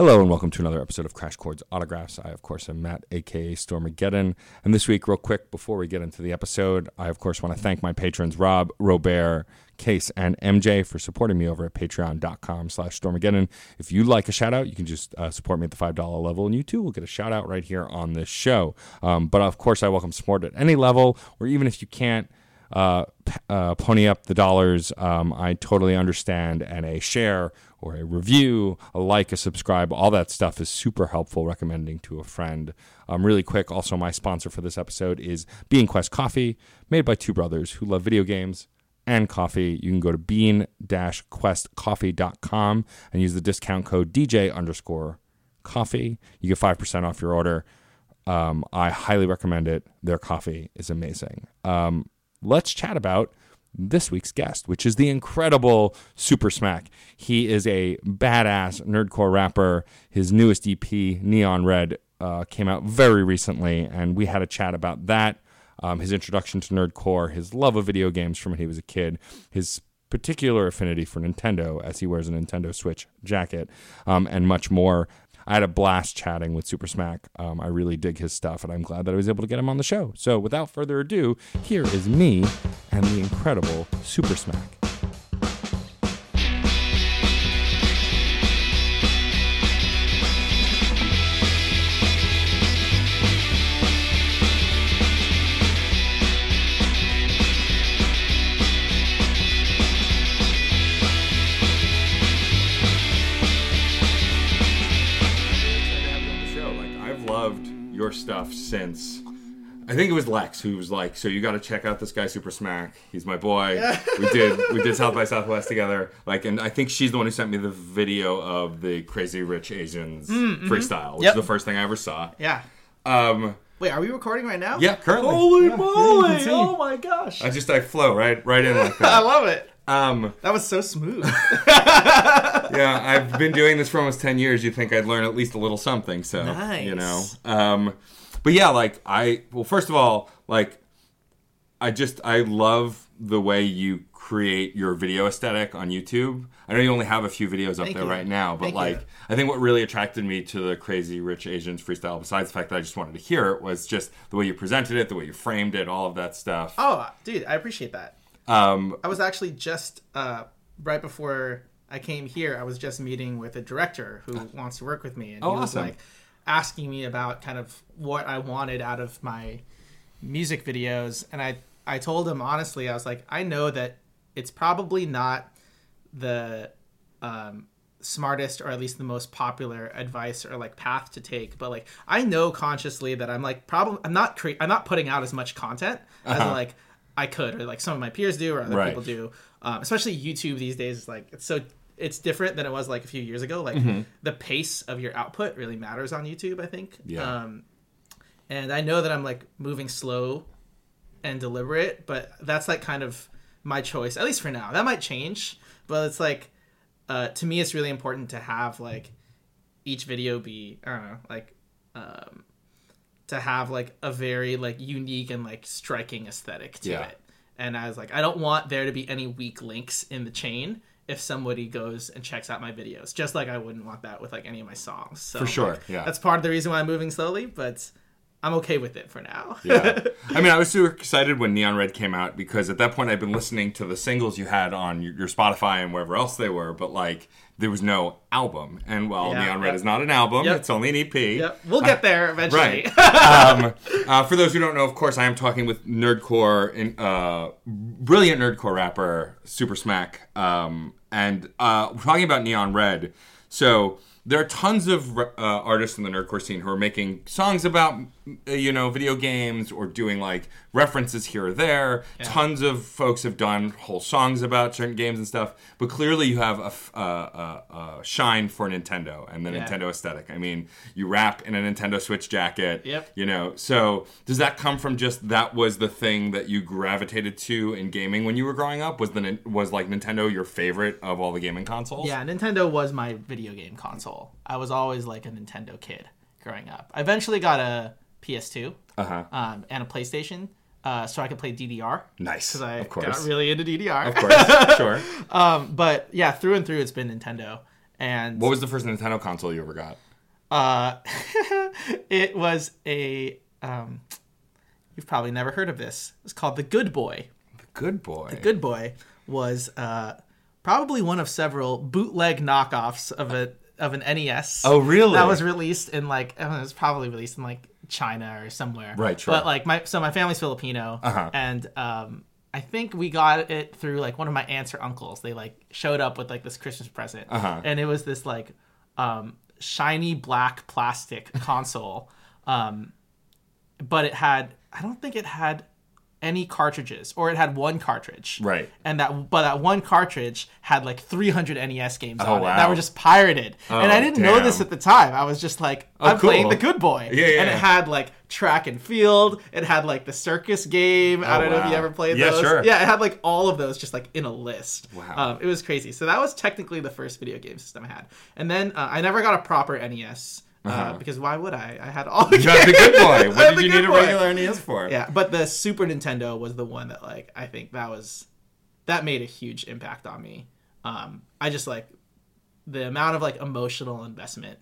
Hello and welcome to another episode of Crash Chords Autographs. I, of course, am Matt, aka Stormageddon. And this week, real quick, before we get into the episode, I, of course, want to thank my patrons Rob, Robert, Case, and MJ for supporting me over at patreon.com slash Stormageddon. If you like a shout out, you can just uh, support me at the $5 level, and you too will get a shout out right here on this show. Um, but, of course, I welcome support at any level, or even if you can't, uh, uh, pony up the dollars. Um, I totally understand, and a share or a review, a like, a subscribe, all that stuff is super helpful. Recommending to a friend. Um, really quick, also my sponsor for this episode is Bean Quest Coffee, made by two brothers who love video games and coffee. You can go to bean-questcoffee.com and use the discount code DJ underscore coffee. You get five percent off your order. Um, I highly recommend it. Their coffee is amazing. Um, let's chat about this week's guest, which is the incredible Super Smack. He is a badass nerdcore rapper. His newest EP, Neon Red, uh, came out very recently, and we had a chat about that. Um, his introduction to nerdcore, his love of video games from when he was a kid, his particular affinity for Nintendo as he wears a Nintendo Switch jacket, um, and much more. I had a blast chatting with Super Smack. Um, I really dig his stuff, and I'm glad that I was able to get him on the show. So, without further ado, here is me and the incredible Super Smack. Loved your stuff since I think it was Lex who was like, "So you got to check out this guy Super Smack. He's my boy. we did we did South by Southwest together. Like, and I think she's the one who sent me the video of the Crazy Rich Asians freestyle, which Yep. is the first thing I ever saw. Yeah. Um, Wait, are we recording right now? yeah, currently, Holy Yeah, moly! yeah, you can see. oh my gosh. I just I flow right right in like that. I love it. Um, That was so smooth. yeah, I've been doing this for almost ten years. You think I'd learn at least a little something? So nice. you know, um, but yeah, like I well, first of all, like I just I love the way you create your video aesthetic on YouTube. I know you only have a few videos up Thank there you. right now, but Thank like you. I think what really attracted me to the Crazy Rich Asians freestyle, besides the fact that I just wanted to hear it, was just the way you presented it, the way you framed it, all of that stuff. oh, dude, I appreciate that. Um, I was actually just uh, right before I came here. I was just meeting with a director who wants to work with me, and Oh, he was awesome. like asking me about kind of what I wanted out of my music videos, and I I told him honestly, I was like, I know that it's probably not the um, smartest or at least the most popular advice or like path to take but like i know consciously that i'm like probably i'm not cre- i'm not putting out as much content as like i could or like some of my peers do or other Right. people do um, especially youtube these days is like it's so it's different than it was like a few years ago like the pace of your output really matters on youtube i think Yeah. um, and i know that i'm like moving slow and deliberate, but that's like kind of my choice, at least for now. That might change, but it's like uh, to me, it's really important to have like each video be I don't know like um, to have like a very like unique and like striking aesthetic to Yeah. it. And I was like, I don't want there to be any weak links in the chain if somebody goes and checks out my videos, just like I wouldn't want that with like any of my songs. So, For sure, like, yeah. That's part of the reason why I'm moving slowly, but I'm okay with it for now. yeah. I mean, I was super excited when Neon Red came out because at that point I'd been listening to the singles you had on your, your Spotify and wherever else they were, but like there was no album. And well, Yeah, Neon Red yep. is not an album; Yep. it's only an EP. Yep, we'll get there eventually. Right. um, uh, for those who don't know, of course, I am talking with nerdcore, in, uh, brilliant nerdcore rapper Super Smack, um, and uh, we're talking about Neon Red. So there are tons of uh, artists in the nerdcore scene who are making songs about, you know, video games or doing like references here or there. Tons of folks have done whole songs about certain games and stuff. But clearly, you have a, uh, uh, uh, shine for Nintendo and the Yeah. Nintendo aesthetic. I mean, you rap in a Nintendo Switch jacket. Yep. You know, so does that come from just that was the thing that you gravitated to in gaming when you were growing up? Was the was like Nintendo your favorite of all the gaming consoles? Yeah, Nintendo was my video game console. I was always like a Nintendo kid growing up. I eventually got a PS2 Uh huh. um, and a PlayStation uh, so I could play DDR Nice. because I of course. got really into DDR. of course. sure. um, but yeah, through and through, it's been Nintendo. And What was the first Nintendo console you ever got? uh, it was a. Um, you've probably never heard of this. It's called the Good Boy. The Good Boy. The Good Boy was uh, probably one of several bootleg knockoffs of a of an NES. Oh, really? That was released in like I know, it was probably released in like China or somewhere. Right, sure. But like my so my family's Filipino, Uh-huh. and um, I think we got it through like one of my aunts or uncles. They like showed up with like this Christmas present, Uh-huh. and it was this like um, shiny black plastic console. Um, but it had I don't think it had any cartridges or it had one cartridge. Right. And that but that one cartridge had like 300 NES games Oh, on it wow. that were just pirated. and Oh, I didn't know this at the time. I was just like I'm playing cool. the good boy. Yeah, yeah, And it had like track and field, it had like the circus game. I Oh, don't know if you ever played Yeah, those. sure. Yeah, it had like all of those just like in a list. Wow. Um, it was crazy. So that was technically the first video game system I had. And then uh, I never got a proper NES. Uh Uh-huh. because why would I? I had all the You got the Good Boy. What did you need a regular NES for? Yeah, but the Super Nintendo was the one that like I think that was that made a huge impact on me. Um, I just like the amount of like emotional investment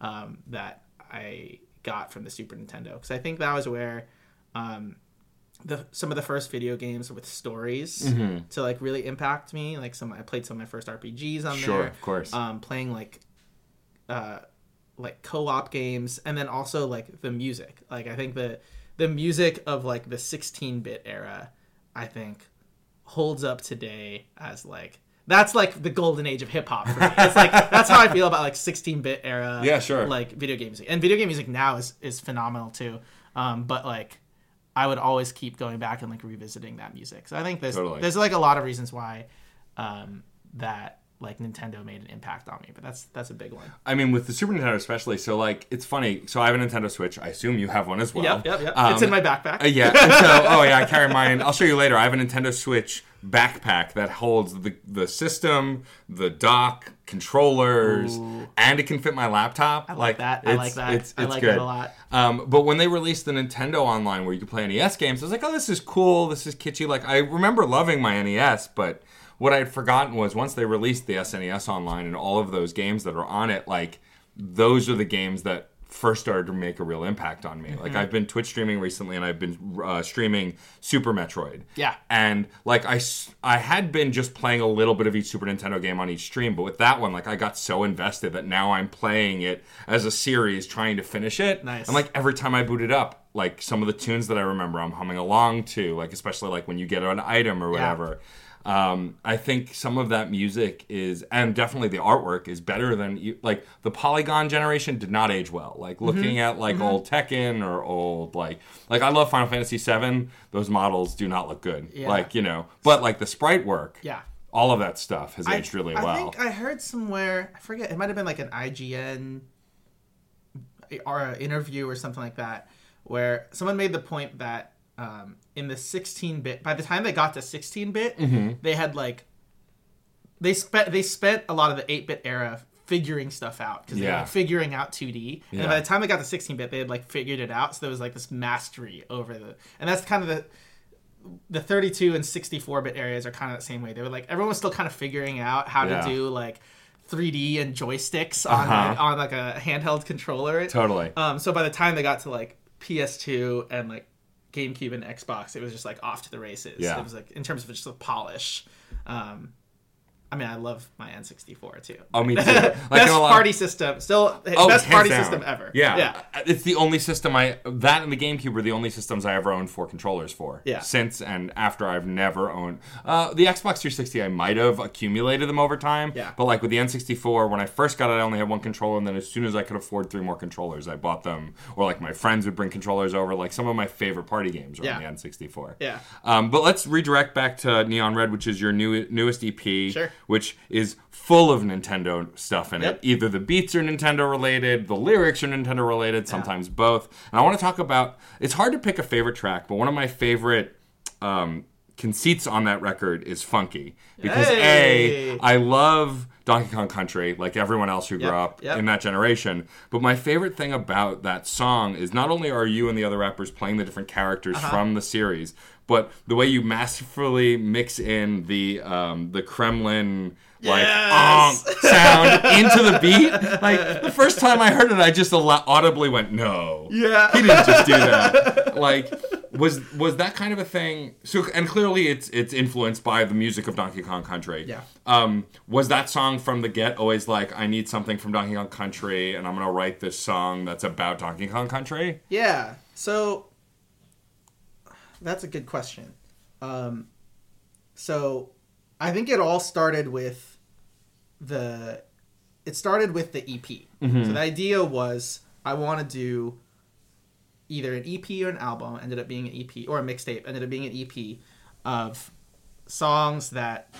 um, that I got from the Super Nintendo because I think that was where um, the some of the first video games with stories Mm-hmm. to like really impact me. Like some I played some of my first RPGs on Sure, there. of course. Um, playing like uh, like co-op games and then also like the music. Like i think the the music of like the 16-bit era i think holds up today as like that's like the golden age of hip-hop for me. It's like that's how i feel about like 16-bit era Yeah, sure. like video game music. And video game music now is is phenomenal too. Um but like i would always keep going back and like revisiting that music. So i think there's Totally. there's like a lot of reasons why um that like nintendo made an impact on me but that's that's a big one I mean, with the Super Nintendo especially, so like it's funny. So I have a Nintendo Switch. I assume you have one as well. Yep, yep, yep. Um, it's in my backpack. Uh, yeah. so, oh yeah, I carry mine. I'll show you later. I have a Nintendo Switch backpack that holds the the system, the dock, controllers, and it can fit my laptop. I like that. I like that. It's, I it's like good. that a lot. Um, but when they released the Nintendo Online, where you could play NES games, I was like, oh, this is cool. This is kitschy. Like I remember loving my NES, but what I had forgotten was once they released the SNES Online and all of those games that are on it, like those are the games that first started to make a real impact on me. Mm-hmm. Like I've been Twitch streaming recently, and I've been uh, streaming Super Metroid. Yeah. and like I I had been just playing a little bit of each Super Nintendo game on each stream, but with that one, like I got so invested that now I'm playing it as a series, trying to finish it. Nice. And like every time I boot it up, like some of the tunes that I remember, I'm humming along to, like especially like when you get an item or whatever. Um, I think some of that music is, and definitely the artwork is better than you, like the Polygon generation did not age well. Like Mm-hmm. looking at like old Tekken or old like like I love Final Fantasy VII. Those models do not look good. Yeah. Like you know, but like the sprite work, Yeah. all of that stuff has I, aged really I well. I think I heard somewhere, I forget, it might have been like an IGN or an interview or something like that, where someone made the point that um, in the 16-bit, by the time they got to 16-bit, Mm-hmm. they had like they spent they spent a lot of the 8-bit era figuring stuff out because they were like, figuring out 2D, and Yeah. by the time they got to 16-bit, they had like figured it out. So there was like this mastery over the, and that's kind of the the 32 and 64 bit areas are kind of the same way. They were like everyone was still kind of figuring out how Yeah. to do like 3D and joysticks on Uh-huh. like, on like a handheld controller. totally. Um, so by the time they got to like PS2 and like GameCube and Xbox, it was just like off to the races. Yeah. It was like in terms of just the polish. Um, I mean, I love my N64 too. Oh, me too. Like, best lot- party system, still Oh, best party down. system ever. Yeah. yeah. It's the only system I that and the GameCube were the only systems I ever owned four controllers for. Yeah. Since and after I've never owned uh, the Xbox 360. I might have accumulated them over time. Yeah. But like with the N64, when I first got it, I only had one controller, and then as soon as I could afford three more controllers, I bought them. Or like my friends would bring controllers over. Like some of my favorite party games were Yeah. on the N64. Yeah. Um, but let's redirect back to Neon Red, which is your new newest EP, Sure. Which is full of Nintendo stuff in Yep. it. Either the beats are Nintendo related, the lyrics are Nintendo related, sometimes both. And I want to talk about. It's hard to pick a favorite track, but one of my favorite um, conceits on that record is "Funky" because Hey! a I love Donkey Kong Country, like everyone else who grew Yep, up yep. in that generation. But my favorite thing about that song is not only are you and the other rappers playing the different characters Uh-huh. from the series, but the way you masterfully mix in the um, the Kremling like Yes! sound into the beat. Like the first time I heard it, I just audibly went, "No, Yeah. he didn't just do that." Like, was was that kind of a thing? So, and clearly, it's it's influenced by the music of Donkey Kong Country. Yeah. Um, was that song from the get always like, I need something from Donkey Kong Country, and I'm gonna write this song that's about Donkey Kong Country? Yeah. So that's a good question. Um, so I think it all started with the. It started with the EP. So the idea was I want to do either an EP or an album. Ended up being an EP or a mixtape. Ended up being an EP of songs that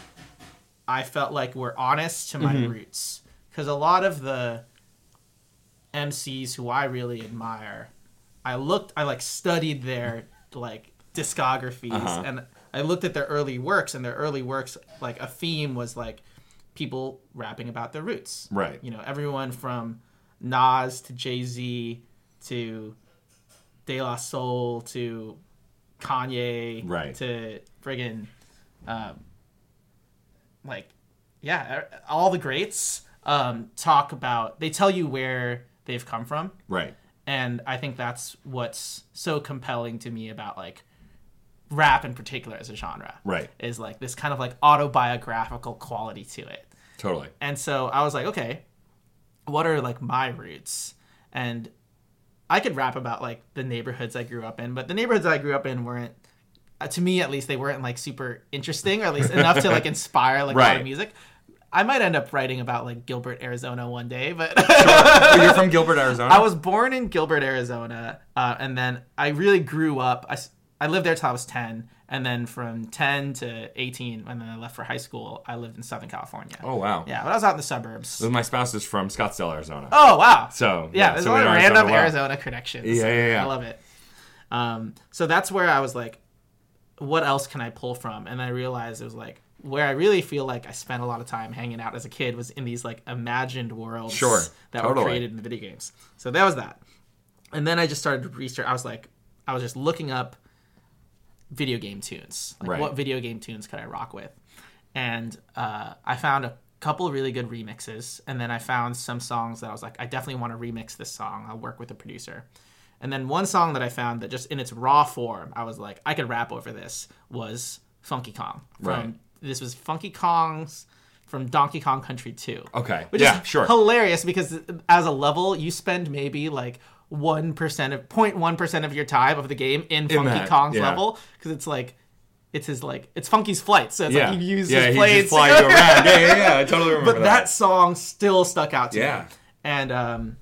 I felt like were honest to my roots. Because a lot of the MCs who I really admire, I looked, I like studied their like discographies Uh-huh. and I looked at their early works and their early works, like a theme was like people rapping about their roots. Right. You know, everyone from Nas to Jay Z to De La Soul to Kanye Right. to friggin' um, like yeah, all the greats um, talk about they tell you where they've come from, Right. and I think that's what's so compelling to me about like rap in particular as a genre. Right. Is like this kind of like autobiographical quality to it. Totally. And so I was like, okay, what are like my roots? And I could rap about like the neighborhoods I grew up in, but the neighborhoods I grew up in weren't, uh, to me at least, they weren't like super interesting or at least enough to like inspire like a lot Right. of music. I might end up writing about like Gilbert, Arizona one day, but Oh, you're from Gilbert, Arizona. I was born in Gilbert, Arizona, uh, and then I really grew up. I, I lived there till I was 10, and then from 10 to 18, and then I left for high school, I lived in Southern California. Oh wow. Yeah, but I was out in the suburbs. My spouse is from Scottsdale, Arizona. Oh wow! So yeah, there's so a lot of random well. Arizona connections. Yeah, yeah, yeah. I love it. Um, so that's where I was like, what else can I pull from? And I realized it was like where I really feel like I spent a lot of time hanging out as a kid was in these like imagined worlds Sure, that were created in the video games. So that was that. And then I just started to research. I was like, I was just looking up video game tunes. Like, Right. what video game tunes could I rock with? And uh, I found a couple of really good remixes, and then I found some songs that I was like, I definitely want to remix this song. I'll work with the producer. And then one song that I found that just in its raw form, I was like, I could rap over this was Funky Kong. From, Right. This was Funky Kong's from Donkey Kong Country 2 Okay. which yeah, is sure. hilarious because as a level you spend maybe like 1% of 0.1% of your time of the game in Funky that, Kong's yeah. level because it's like it's his like it's Funky's flight so it's yeah. like he uses yeah, his blades you around. Yeah, yeah, yeah. I totally remember but that. that song still stuck out to Yeah. me and um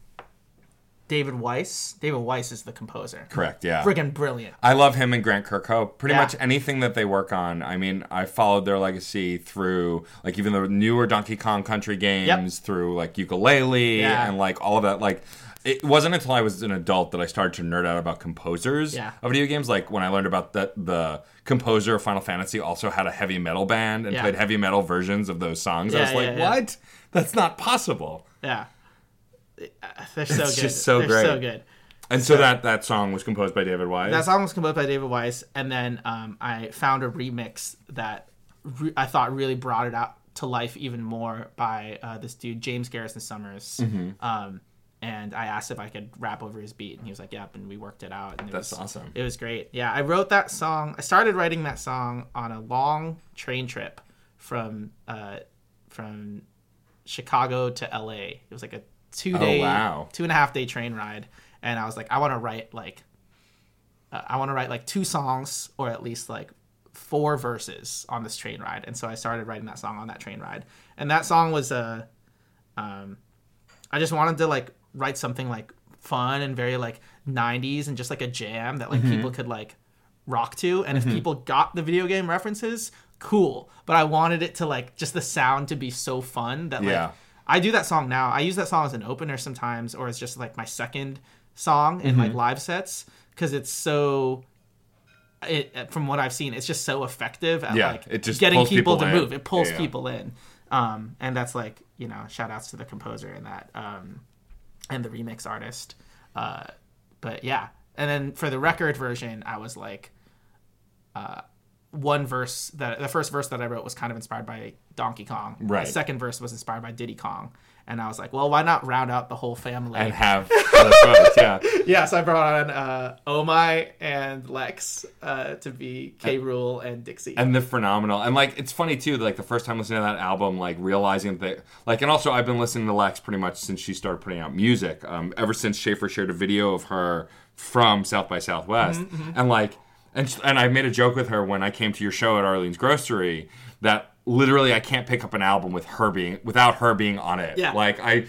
David Wise David Wise is the composer Correct. Yeah. friggin' brilliant I love him and Grant Kirkhope. Pretty Yeah. much anything that they work on. I mean, I followed their legacy through like even the newer Donkey Kong Country games, through like Yooka-Laylee Yeah. and like all of that. Like it wasn't until I was an adult that I started to nerd out about composers Yeah. of video games. Like when I learned about that the composer of Final Fantasy also had a heavy metal band and Yeah. played heavy metal versions of those songs. I Yeah, was like, what? That's not possible. yeah they're so It's good just so they're great. so good And so, that that song was composed by David Wise. That song was composed by David Wise, and then um, I found a remix that re- I thought really brought it out to life even more by uh, this dude James Garrison Summers. Mm-hmm. Um, and I asked if I could rap over his beat, and he was like, "Yep," and we worked it out. And it That's was, awesome. It was great. Yeah, I wrote that song. I started writing that song on a long train trip from uh, from Chicago to LA. It was like a two day, Oh, wow. two and a half day train ride, and I was like, I want to write like, uh, I want to write like two songs or at least like four verses on this train ride, and so I started writing that song on that train ride, and that song was a, um, I just wanted to like write something like fun and very like 90s and just like a jam that Mm-hmm. like people could like rock to and if people got the video game references cool but i wanted it to like just the sound to be so fun that like Yeah. i do that song now i use that song as an opener sometimes or as just like my second song in Mm-hmm. like live sets because it's so it from what i've seen it's just so effective at Yeah, like it just getting people, people to move it pulls yeah. people in Um, and that's like you know shout outs to the composer and that um, and the remix artist. Uh, but yeah, and then for the record version, I was like, uh, one verse that the first verse that I wrote was kind of inspired by Donkey Kong. Right. The second verse was inspired by Diddy Kong, and I was like, well, why not round out the whole family? and have right, yeah. yeah, so I brought on uh, Omai and Lex uh, to be K. Rool and Dixie. and the phenomenal and like it's funny too like the first time listening to that album like realizing that like and also i've been listening to lex pretty much since she started putting out music um, ever since schaffer shared a video of her from south by southwest Mm-hmm, and like and, and i made a joke with her when i came to your show at arlene's grocery that literally i can't pick up an album with her being without her being on it Yeah. like i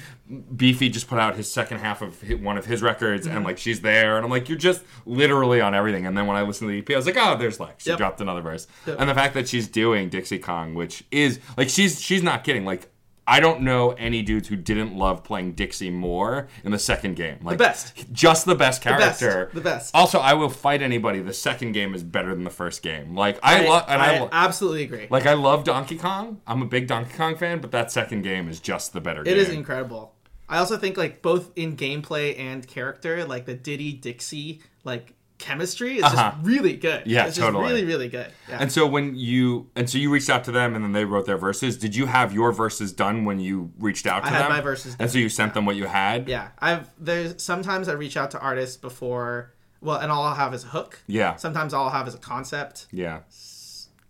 beefy just put out his second half of hi- one of his records Mm-hmm. and like she's there and i'm like you're just literally on everything and then when i listened to the ep i was like oh there's lex she Yep. dropped another verse Yep. and the fact that she's doing Dixie Kong, which is like she's she's not kidding. Like I don't know any dudes who didn't love playing Dixie more in the second game. Like the best. just the best best. character, The best. Also, I will fight anybody. The second game is better than the first game. Like I, love and I, I lo- absolutely agree. like I love Donkey Kong. I'm a big Donkey Kong fan, but that second game is just the better It game. is incredible. I also think like both in gameplay and character, like the Diddy Dixie like chemistry is Uh-huh. just really good. Yeah, it's just totally. really really good. Yeah. And so when you and so you reached out to them and then they wrote their verses. Did you have your verses done when you reached out to I them? had my verses And so you sent them what you had. yeah, I've there's sometimes I reach out to artists before. Well, and all I'll have is a hook. Yeah. Sometimes all I'll have is a concept. Yeah.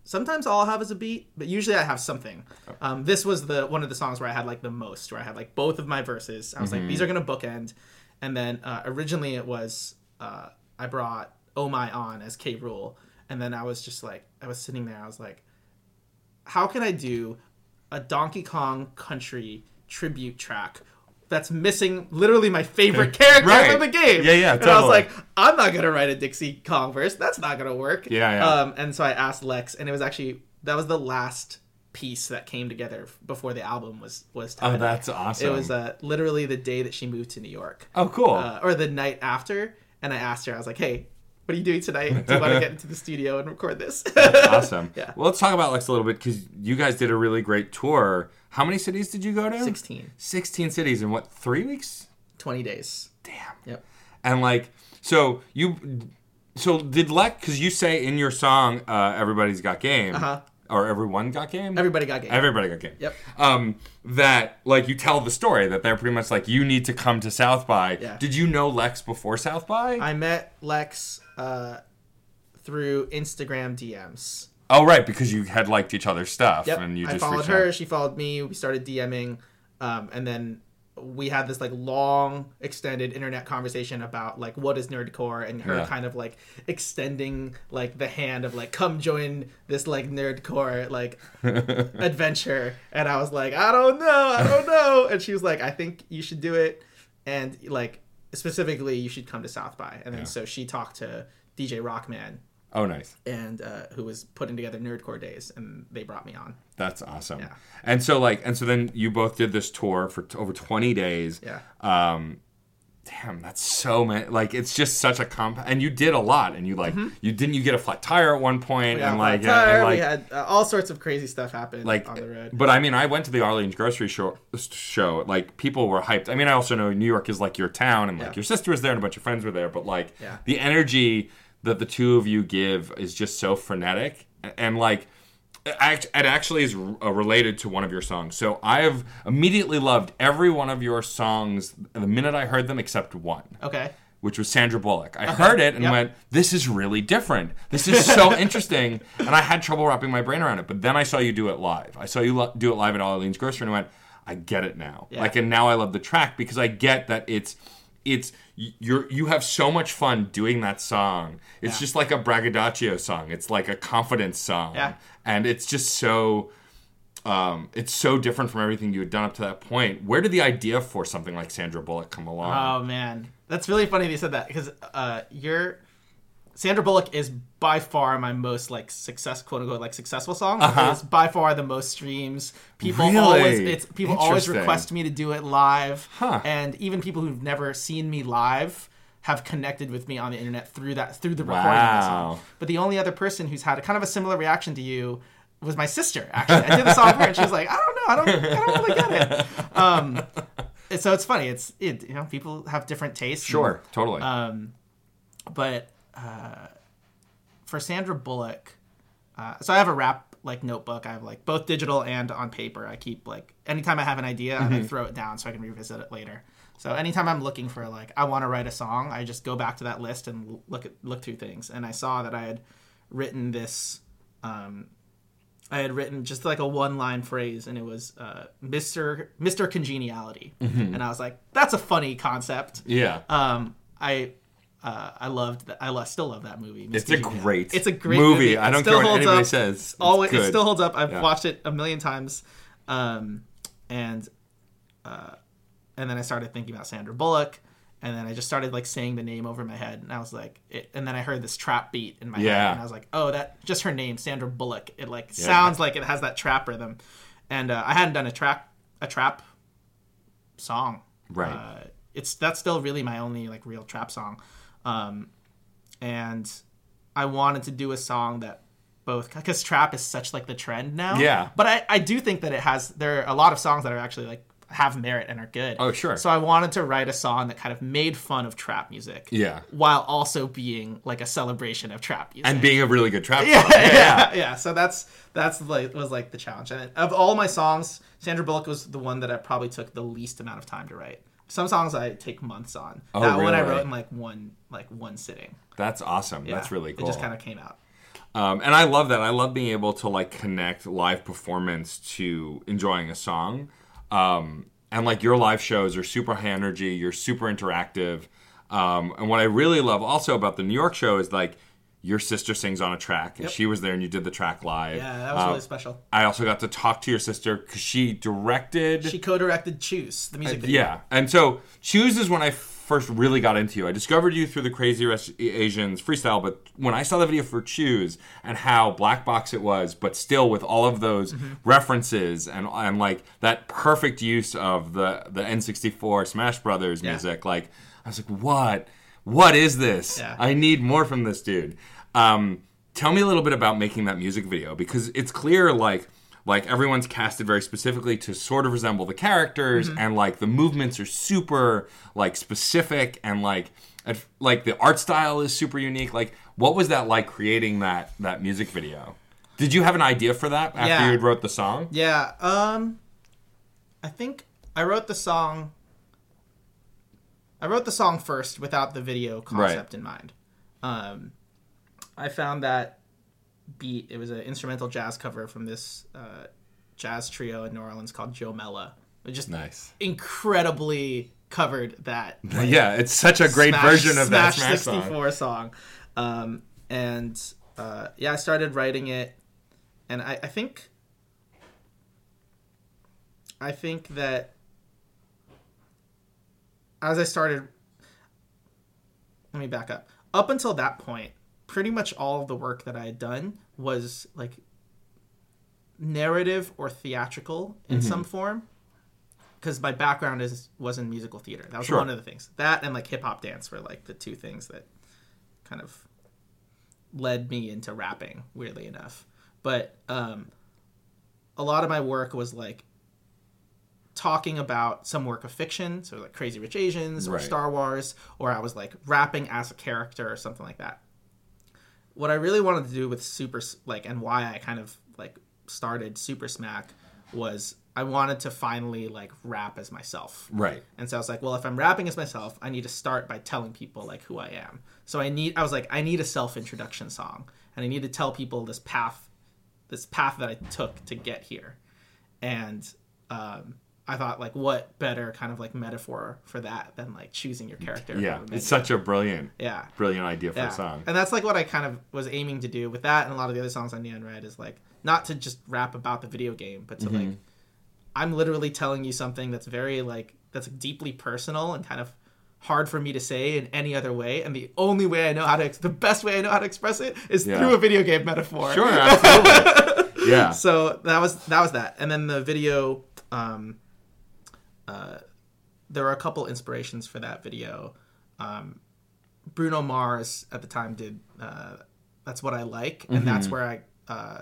Sometimes all I'll have is a beat, but usually I have something. Um, this was the one of the songs where I had like the most, where I had like both of my verses. I was Mm-hmm. like, these are gonna bookend, and then uh, originally it was uh, I brought Oh My on as K Rool, and then I was just like, I was sitting there, I was like, how can I do a Donkey Kong Country tribute track? That's missing literally my favorite character Right. from the game. Yeah, yeah, And I was like, I'm not gonna write a Dixie Kong verse. That's not gonna work. Yeah, yeah. Um, and so I asked Lex, and it was actually that was the last piece that came together before the album was was. Oh, that's awesome. It was uh, literally the day that she moved to New York, Oh, cool. uh, or the night after. And I asked her, I was like, "Hey, what are you doing tonight? Do you want to get into the studio and record this?" awesome. Yeah. Well, let's talk about Lex a little bit because you guys did a really great tour. How many cities did you go to? 16, 16 cities in what, three weeks? 20 days. Damn. Yep. And like, so you, so did Lex, because you say in your song, uh, Everybody's Got Game, Uh-huh. Or Everyone Got Game? Everybody got game. Everybody got game. Yep. Um, that like you tell the story that they're pretty much like you need to come to South by. Yeah. Did you know Lex before South by? I met Lex uh, through Instagram DMs. oh right, because you had liked each other's stuff Yep. and you I just followed her. out. She followed me. We started DMing, um, and then we had this like long, extended internet conversation about like what is nerdcore, and her Yeah. kind of like extending like the hand of like come join this like nerdcore like adventure. And I was like, I don't know, I don't know. And she was like, I think you should do it, and like specifically, you should come to South by. And then Yeah. so she talked to DJ Rockman Oh nice. and uh, who was putting together Nerdcore Days, and they brought me on. That's awesome. Yeah. And so like and so then you both did this tour for t- over 20 days. Yeah. Um damn, that's so many like it's just such a comp and you did a lot and you like you didn't you get a flat tire at one point Mm-hmm. And like tire, and, like we had uh, all sorts of crazy stuff happen like on the road. but I mean I went to the Arlene's grocery show show like people were hyped. I mean I also know New York is like your town and like Yeah. your sister was there and a bunch of friends were there but like Yeah. the energy that the two of you give is just so frenetic and like it actually is uh, related to one of your songs. So I have immediately loved every one of your songs the minute I heard them except one Okay. which was Sandra Bullock. I heard it and Yep. went, "This is really different. This is so interesting." And I had trouble wrapping my brain around it. But then I saw you do it live. I saw you lo- do it live at Arlene's Grocery, and I went, "I get it now." Yeah. Like, and now I love the track because I get that it's it's you're you have so much fun doing that song. It's Yeah. just like a braggadocio song. It's like a confidence song. Yeah. And it's just so um, it's so different from everything you had done up to that point. Where did the idea for something like Sandra Bullock come along? Oh man, that's really funny that you said that because uh, you're Sandra Bullock is by far my most like success quote unquote like successful song. Uh-huh. It's by far the most streams. People Really? always it's people always request me to do it live, Huh. and even people who've never seen me live have connected with me on the internet through that through the recording of the Wow. song. But the only other person who's had a kind of a similar reaction to you was my sister. Actually, I did the song for her, and she was like, "I don't know, I don't, I don't really get it." Um, so it's funny. It's it, you know, people have different tastes. and- Sure, totally. um, but uh, for Sandra Bullock, uh, so I have a rap like notebook. I have like both digital and on paper. I keep like anytime I have an idea, I like, throw it down so I can revisit it later. So anytime I'm looking for like I want to write a song, I just go back to that list and look at look through things. And I saw that I had written this. Um, I had written just like a one line phrase, and it was uh, "Mr. Mr. Congeniality," and I was like, "That's a funny concept." yeah. Um, I uh, I loved that. I lo- still love that movie. It's a great It's a great movie. movie. I don't care what anybody up. says. It's Always, it still holds up. I've Yeah. watched it a million times, um, and uh, and then I started thinking about Sandra Bullock, and then I just started like saying the name over my head, and I was like, it, and then I heard this trap beat in my head, and I was like, oh, that just her name, Sandra Bullock. It like sounds like it has that trap rhythm, and uh, I hadn't done a trap a trap song. Right. Uh, it's that's still really my only like real trap song, um, and I wanted to do a song that both because trap is such like the trend now. Yeah. But I I do think that it has there are a lot of songs that are actually like have merit and are good. Oh, sure. So I wanted to write a song that kind of made fun of trap music. Yeah. While also being like a celebration of trap music. and being a really good trap yeah, song. yeah, yeah. So that's that's like was like the challenge. And of all my songs, Sandra Bullock was the one that I probably took the least amount of time to write. Some songs I take months on. Oh, that one I wrote in like one like one sitting. That's awesome. Yeah. That's really cool. It just kind of came out. Um, and I love that. I love being able to like connect live performance to enjoying a song. Um, and like your live shows are super high energy. You're super interactive. Um, and what I really love also about the New York show is like your sister sings on a track, and Yep. she was there, and you did the track live. Yeah, that was Um, really special. I also got to talk to your sister because she directed. She co-directed "Choose" the music video. Yeah, and so Choose is when I first really got into you. I discovered you through the Crazy Rich Asians freestyle, but when I saw the video for Choose and how black box it was, but still with all of those Mm-hmm. references and and like that perfect use of the the N64 Smash Brothers Yeah. music, like I was like, what? What is this? Yeah. I need more from this dude. Um, tell me a little bit about making that music video because it's clear like like everyone's casted very specifically to sort of resemble the characters Mm-hmm. and like the movements are super like specific and like at- like the art style is super unique like what was that like creating that that music video did you have an idea for that after Yeah. you wrote the song Yeah. Um, I think I wrote the song. I wrote the song first without the video concept in mind. Um, I found that beat. It was an instrumental jazz cover from this uh, jazz trio in New Orleans called Joe Mella. It just nice incredibly covered that yeah it's such a great Smash- version of that Smash smash song 64 song. Um, and uh, yeah, I started writing it, and I, I think I think that as I started, let me back up. Up until that point, pretty much all of the work that I had done was like narrative or theatrical in Mm-hmm. some form because my background is was in musical theater. That was Sure. one of the things. That and like hip hop dance were like the two things that kind of led me into rapping. Weirdly enough, but um, a lot of my work was like talking about some work of fiction, so like Crazy Rich Asians or Right. Star Wars, or I was like rapping as a character or something like that. What I really wanted to do with Super like and why I kind of like started Super Smack was I wanted to finally like rap as myself. right And so I was like, well, if I'm rapping as myself, I need to start by telling people like who I am. So I need I was like, I need a self introduction song. And I need to tell people this path this path that I took to get here. And um I thought like what better kind of like metaphor for that than like choosing your character. yeah it's such a brilliant yeah. brilliant idea for Yeah. a song And that's like what I kind of was aiming to do with that and a lot of the other songs on Neon Red is like not to just rap about the video game, but to Mm-hmm. like I'm literally telling you something that's very like that's deeply personal and kind of hard for me to say in any other way. And the only way I know how to ex- the best way I know how to express it is Yeah. through a video game metaphor. sure absolutely yeah So that was that was that. And then the video um uh there were a couple inspirations for that video. Um Bruno Mars at the time did uh that's what I like and that's where I uh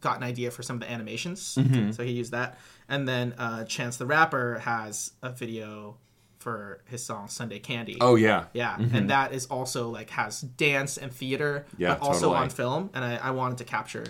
got an idea for some of the animations, Mm-hmm. so he used that. And then uh, Chance the Rapper has a video for his song Sunday Candy. Oh yeah. Yeah, and that is also like has dance and theater, Yeah, but also totally. on film. And I, I wanted to capture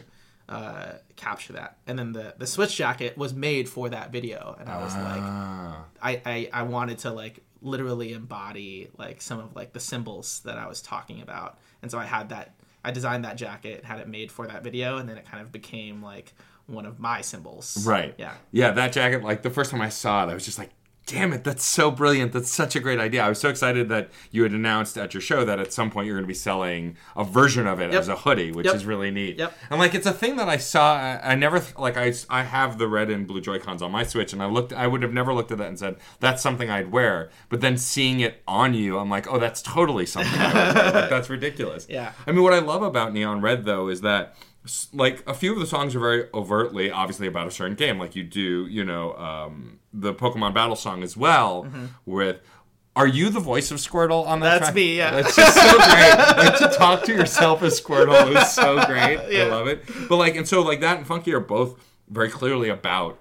uh, capture that. And then the the switch jacket was made for that video, and I was like, Ah. I, I I wanted to like literally embody like some of like the symbols that I was talking about, and so I had that. I designed that jacket, had it made for that video, and then it kind of became like one of my symbols. Right. Yeah. Yeah, that jacket, like the first time I saw it, I was just like, damn it, that's so brilliant. That's such a great idea. I was so excited that you had announced at your show that at some point you're going to be selling a version of it Yep. as a hoodie, which Yep. is really neat. Yep. And like, it's a thing that I saw. I, I never, like, I, I have the red and blue Joy-Cons on my Switch, and I looked, I would have never looked at that and said, that's something I'd wear. But then seeing it on you, I'm like, oh, that's totally something I would wear. Like, that's ridiculous. Yeah. I mean, what I love about Neon Red though is that like a few of the songs are very overtly, obviously about a certain game, like you do, you know, um, the Pokemon Battle song as well. With, are you the voice of Squirtle on that? Mm-hmm. That's track? me, yeah. That's just so great. like to talk to yourself as Squirtle is so great. I love it. But like, and so like that and Funky are both very clearly about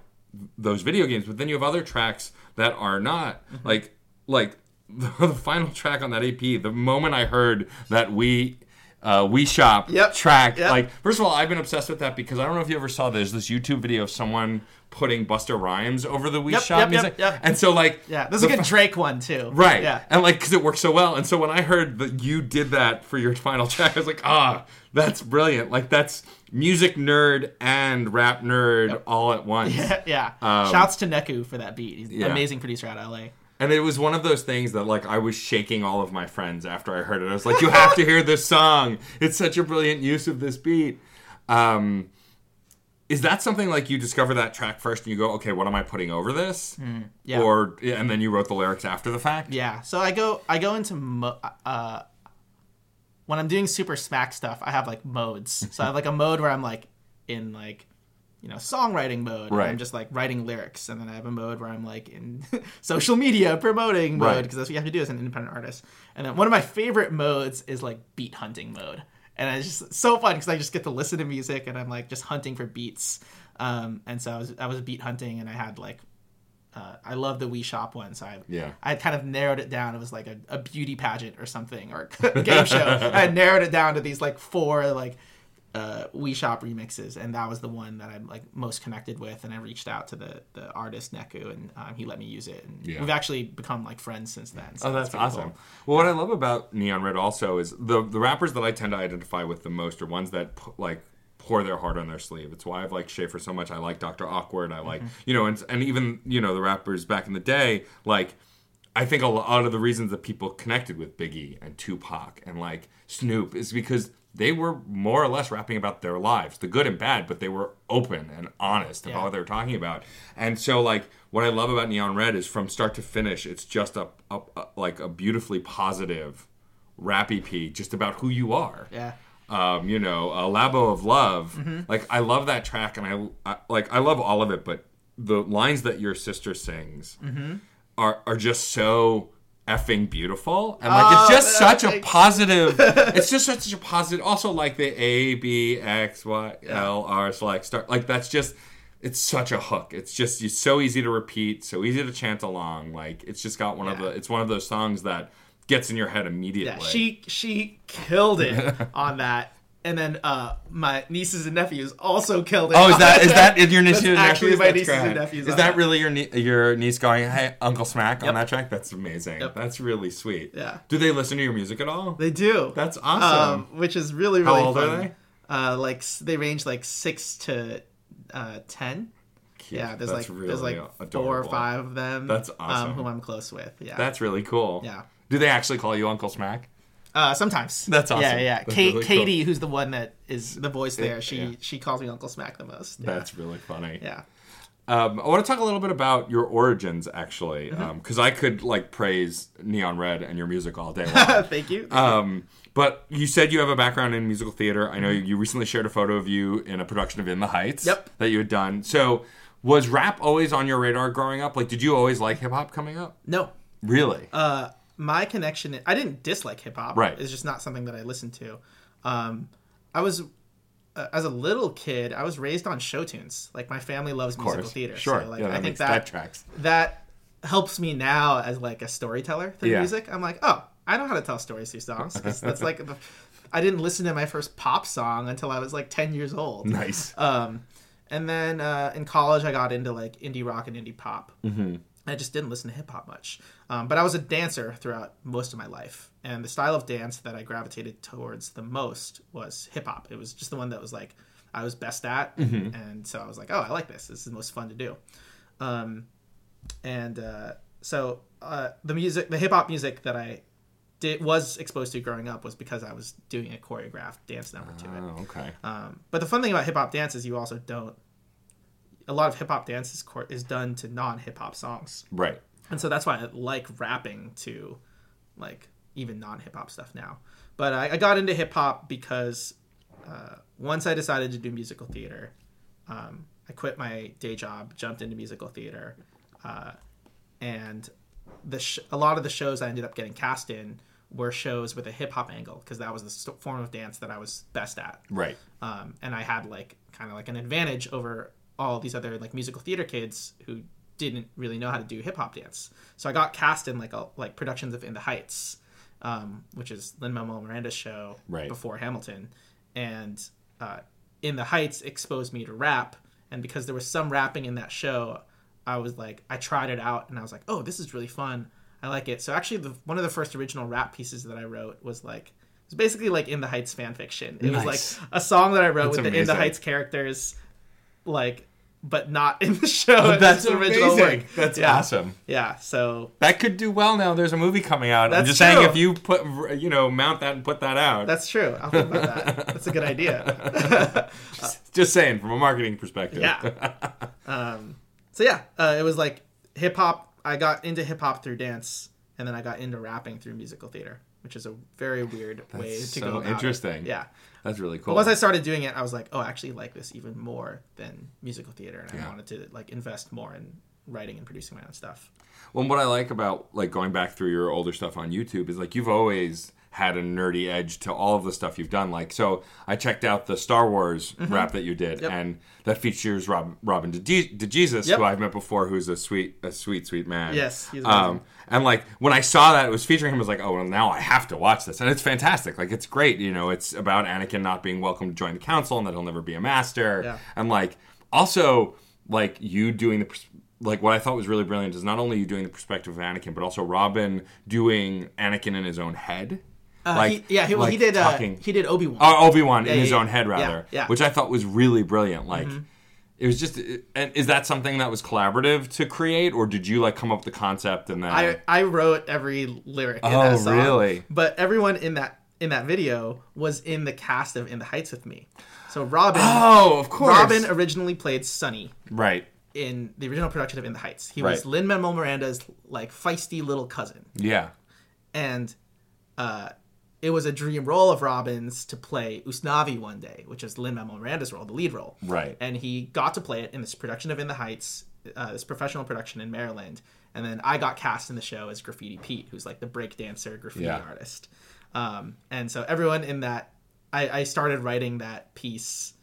those video games. But then you have other tracks that are not Mm-hmm. like like the, final track on that EP. The moment I heard that we. Uh, Wii Shop Yep. track Yep. like first of all I've been obsessed with that because I don't know if you ever saw there's this YouTube video of someone putting Busta Rhymes over the Wii Yep, Shop music and so like Yeah, there's the a good Drake one too. Right. Yeah. And like, because it works so well. And so when I heard that you did that for your final track, I was like, ah, that's brilliant. Like, that's music nerd and rap nerd all at once. Yeah, yeah. Um, Shouts to Neku for that beat. He's Yeah. an amazing producer out of LA. And it was one of those things that, like, I was shaking all of my friends after I heard it. I was like, you have to hear this song. It's such a brilliant use of this beat. Um, is that something like you discover that track first and you go, okay, what am I putting over this? Hmm, yeah. Or, and then you wrote the lyrics after the fact? Yeah. So I go I go into mo- uh when I'm doing super smack stuff, I have like modes. So I have like a mode where I'm like in like you know songwriting mode. Right. I'm just like writing lyrics, and then I have a mode where I'm like in social media promoting mode Right. because that's what you have to do as an independent artist. And then one of my favorite modes is like beat hunting mode, and it's just so fun because I just get to listen to music and I'm like just hunting for beats. Um, and so I was I was beat hunting, and I had like uh, I love the Wii Shop one, so I Yeah. I kind of narrowed it down. It was like a, a beauty pageant or something or a game show. I narrowed it down to these like four like uh, Wii Shop remixes, and that was the one that I'm like most connected with. And I reached out to the the artist Neku, and um, he let me use it. And Yeah. we've actually become like friends since then. So Oh, that's pretty awesome. cool. Well, what I love about Neon Red also is the the rappers that I tend to identify with the most are ones that like pour their heart on their sleeve. It's why I've liked Schaffer so much. I like Dr. Awkward. I like you know, and and even you know the rappers back in the day like. I think a lot of the reasons that people connected with Biggie and Tupac and like Snoop is because they were more or less rapping about their lives, the good and bad, but they were open and honest about Yeah. what they were talking about. And so, like, what I love about Neon Red is from start to finish, it's just a, a, a like a beautifully positive rap EP, just about who you are Yeah. um, you know, a Labo of Love. Mm-hmm. Like I love that track, and I, I like I love all of it. But the lines that your sister sings Mm-hmm. are are just so effing beautiful, and like Oh, it's just such a positive. it's just such a positive. Also, like the A B X Y L R select start. Like that's just. It's such a hook. It's just it's so easy to repeat, so easy to chant along. Like it's just got one of the. It's one of those songs that gets in your head immediately. Yeah, she she killed it on that. And then uh, my nieces and nephews also killed it. Oh, is that is that your nieces and nephews? actually my nieces and nephews Is that really your nie- your niece going, "Hey, Uncle Smack" on that track? That's amazing. Yep. That's really sweet. Yeah. Do they listen to your music at all? They do. That's awesome. Um, which is really really. How old are they? Uh, like they range like six to uh, ten. Cute. Yeah, there's That's like really there's like four or five of them. That's awesome. Um, who I'm close with. Yeah. That's really cool. Yeah. Do they actually call you Uncle Smack? Uh, sometimes. That's awesome. Yeah, yeah. That's Kate, really cool. Katie, who's the one that is the voice there, she yeah. she calls me Uncle Smack the most. Yeah. That's really funny. yeah. Um, I want to talk a little bit about your origins, actually, Mm-hmm. because I could like praise Neon Red and your music all day long. Thank you. Um, but you said you have a background in musical theater. I know Mm-hmm. you recently shared a photo of you in a production of In the Heights. Yep. That you had done. So was rap always on your radar growing up? Like, did you always like hip hop coming up? no. Really? Uh, my connection. I didn't dislike hip hop. Right. It's just not something that I listened to. Um, I was uh, as a little kid, I was raised on show tunes. Like my family loves course. musical theater. Sure. So like yeah, I think that that tracks. that helps me now as like a storyteller through Yeah. music. I'm like, oh, I know how to tell stories through songs. that's like, the, I didn't listen to my first pop song until I was like 10 years old. Nice. Um, and then uh, in college, I got into like indie rock and indie pop. Mm-hmm. I just didn't listen to hip hop much. Um, but I was a dancer throughout most of my life. And the style of dance that I gravitated towards the most was hip hop. It was just the one that was like, I was best at. Mm-hmm. And so I was like, oh, I like this. This is the most fun to do. Um, and uh, so uh, the music, the hip hop music that I did was exposed to growing up was because I was doing a choreographed dance number to it. Oh, okay. Um, but the fun thing about hip hop dance is you also don't. A lot of hip hop dance is, cor- is done to non hip hop songs, Right. And so that's why I like rapping to, like even non hip hop stuff now. But I, I got into hip hop because uh, once I decided to do musical theater, um, I quit my day job, jumped into musical theater, uh, and the sh- a lot of the shows I ended up getting cast in were shows with a hip hop angle because that was the st- form of dance that I was best at Right. um, and I had like kind of like an advantage over all these other like musical theater kids who didn't really know how to do hip hop dance. So I got cast in like a, like productions of In the Heights, um, which is Lin Manuel Miranda's show Right. before Hamilton, and uh, In the Heights exposed me to rap, and because there was some rapping in that show, I was like I tried it out and I was like, oh, this is really fun. I like it. So actually, the, one of the first original rap pieces that I wrote was like it was basically like In the Heights fan fiction. It was like a song that I wrote That's with the In the. Heights characters, like, but not in the show. That's just original amazing. work. That's yeah. awesome. Yeah. So That could do well now. There's a movie coming out. That's I'm just true. saying if you put, you know, mount that and put that out. that's true. I'll think about that. That's a good idea. just saying from a marketing perspective. Yeah. um, so yeah, uh, it was like hip hop. I got into hip hop through dance, and then I got into rapping through musical theater, which is a very weird way to so go. About it. interesting. Yeah. That's really cool. But once I started doing it, I was like, oh, I actually like this even more than musical theater, and Yeah. I wanted to like invest more in writing and producing my own stuff. Well, what I like about like going back through your older stuff on YouTube is like you've always had a nerdy edge to all of the stuff you've done. Like, so I checked out the Star Wars rap that you did, Mm-hmm. Yep. and that features Rob, Robin De- DeJesus, Yep. who I've met before, who's a sweet, a sweet, sweet man. Yes, he's um, and like when I saw that it was featuring him, I was like, oh, well, now I have to watch this, and it's fantastic. Like, it's great. You know, it's about Anakin not being welcome to join the council and that he'll never be a master, Yeah. and like also like you doing the pers- like what I thought was really brilliant is not only you doing the perspective of Anakin, but also Robin doing Anakin in his own head. Uh, he, yeah, he, well, he did. Uh, he did Obi Wan. Oh, Obi Wan in Yeah, his yeah, own head, rather, yeah. Mm-hmm. which I thought was really brilliant. Like, it was just. And is that something that was collaborative to create, or did you like come up with the concept and then? I I wrote every lyric. In Oh, that song, really? But everyone in that in that video was in the cast of In the Heights with me. So Robin, oh, of course. Robin originally played Sonny Right. in the original production of In the Heights. He Right. was Lin Manuel Miranda's like feisty little cousin, Yeah. and uh, it was a dream role of Robin's to play Usnavi one day, which is Lin Manuel Miranda's role, the lead role. Right. And he got to play it in this production of In the Heights, uh, this professional production in Maryland. And then I got cast in the show as Graffiti Pete, who's like the break dancer, graffiti Yeah. artist. Um, and so everyone in that, I, I started writing that piece,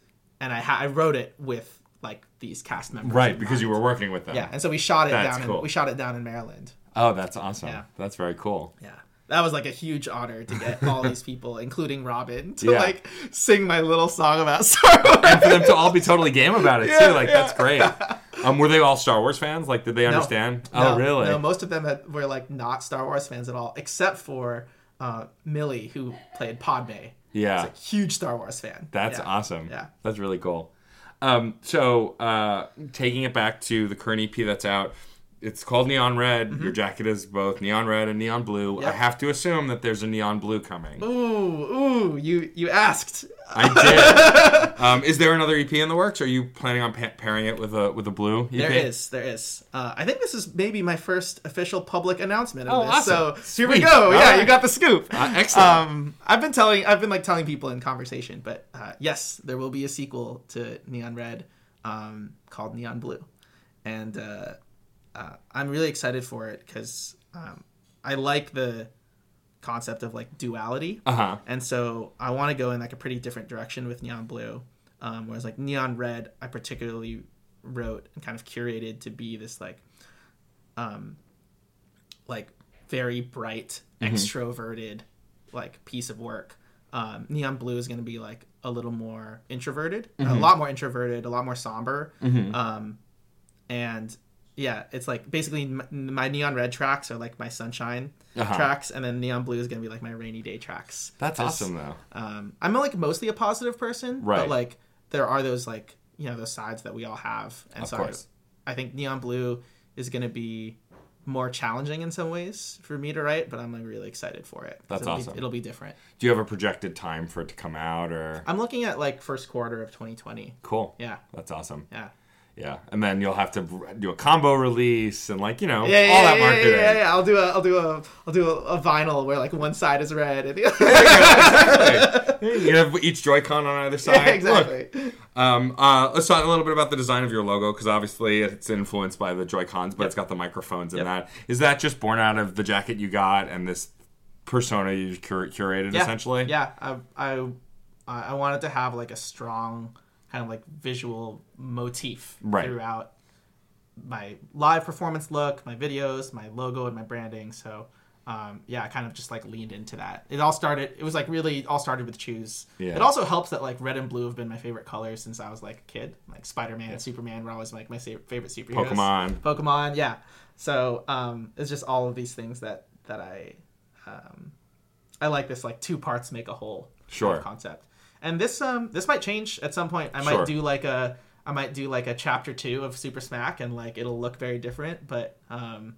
and I ha- I wrote it with like these cast members. Right, because you were working with them. Yeah, and so we shot it That's down. cool. In, we shot it down in Maryland. Oh, that's awesome. Yeah. That's very cool. Yeah. That was like a huge honor to get all these people, including Robin, to Yeah. like sing my little song about Star Wars. and for them to all be totally game about it Yeah, too. Like yeah. that's great. Um, were they all Star Wars fans? Like, did they understand? No, oh, really? No, most of them had, were like not Star Wars fans at all, except for uh, Millie, who played Padme. yeah, She's a huge Star Wars fan. that's awesome. Yeah. that's really cool. Um, so uh, taking it back to the current EP that's out. It's called Neon Red. Your jacket is both neon red and neon blue. Mm-hmm. Yep. I have to assume that there's a neon blue coming. Ooh, ooh, you you asked. I did. um, is there another EP in the works? Are you planning on pa- pairing it with a with a blue EP? There is, there is. Uh, I think this is maybe my first official public announcement of Oh, this. awesome. So here we go. All yeah, right. you got the scoop. Uh, excellent. Um, I've been telling, I've been like telling people in conversation, but uh, yes, there will be a sequel to Neon Red um, called Neon Blue, and uh, I'm really excited for it because um, I like the concept of like duality, Uh huh. and so I want to go in like a pretty different direction with Neon Blue. Um, whereas like neon red, I particularly wrote and kind of curated to be this like, um, like very bright, extroverted, like piece of work. Um, neon blue is going to be like a little more introverted, a lot more introverted, a lot more somber. Um, and yeah, it's like basically my neon red tracks are like my sunshine Uh-huh. tracks, and then neon blue is gonna be like my rainy day tracks. That's 'Cause, awesome though. Um, I'm like mostly a positive person, Right. but like there are those like you know those sides that we all have, and Of so course. I, I think neon blue is gonna be more challenging in some ways for me to write, but I'm like really excited for it. That's it'll awesome. Be, it'll be different. Do you have a projected time for it to come out or I'm looking at like first quarter of 2020. cool? Yeah, That's awesome. yeah. Yeah, and then you'll have to do a combo release and like you know Yeah, yeah, all that yeah, marketing. Yeah, yeah, yeah. I'll do a, I'll do a, I'll do a, a vinyl where like one side is red and the other. you have each Joy-Con on either side. yeah, exactly. Look, um, uh, let's talk a little bit about the design of your logo because obviously it's influenced by the Joy-Cons, but it's got the microphones in Yep. that. Is that just born out of the jacket you got and this persona you cur- curated yeah. essentially? Yeah, I, I, I wanted to have like a strong kind of like visual motif Right. throughout my live performance look, my videos, my logo, and my branding. So. Um, yeah, I kind of just like leaned into that. It all started. It was like really all started with choose. Yeah. It also helps that like red and blue have been my favorite colors since I was like a kid. Like Spider Man, Superman were always like my favorite superheroes. Pokemon. Pokemon, yeah. So um, it's just all of these things that that I um, I like this like two parts make a whole Sure. concept. And this um this might change at some point. I might Sure. do like a I might do like a chapter two of Super Smack and like it'll look very different, but um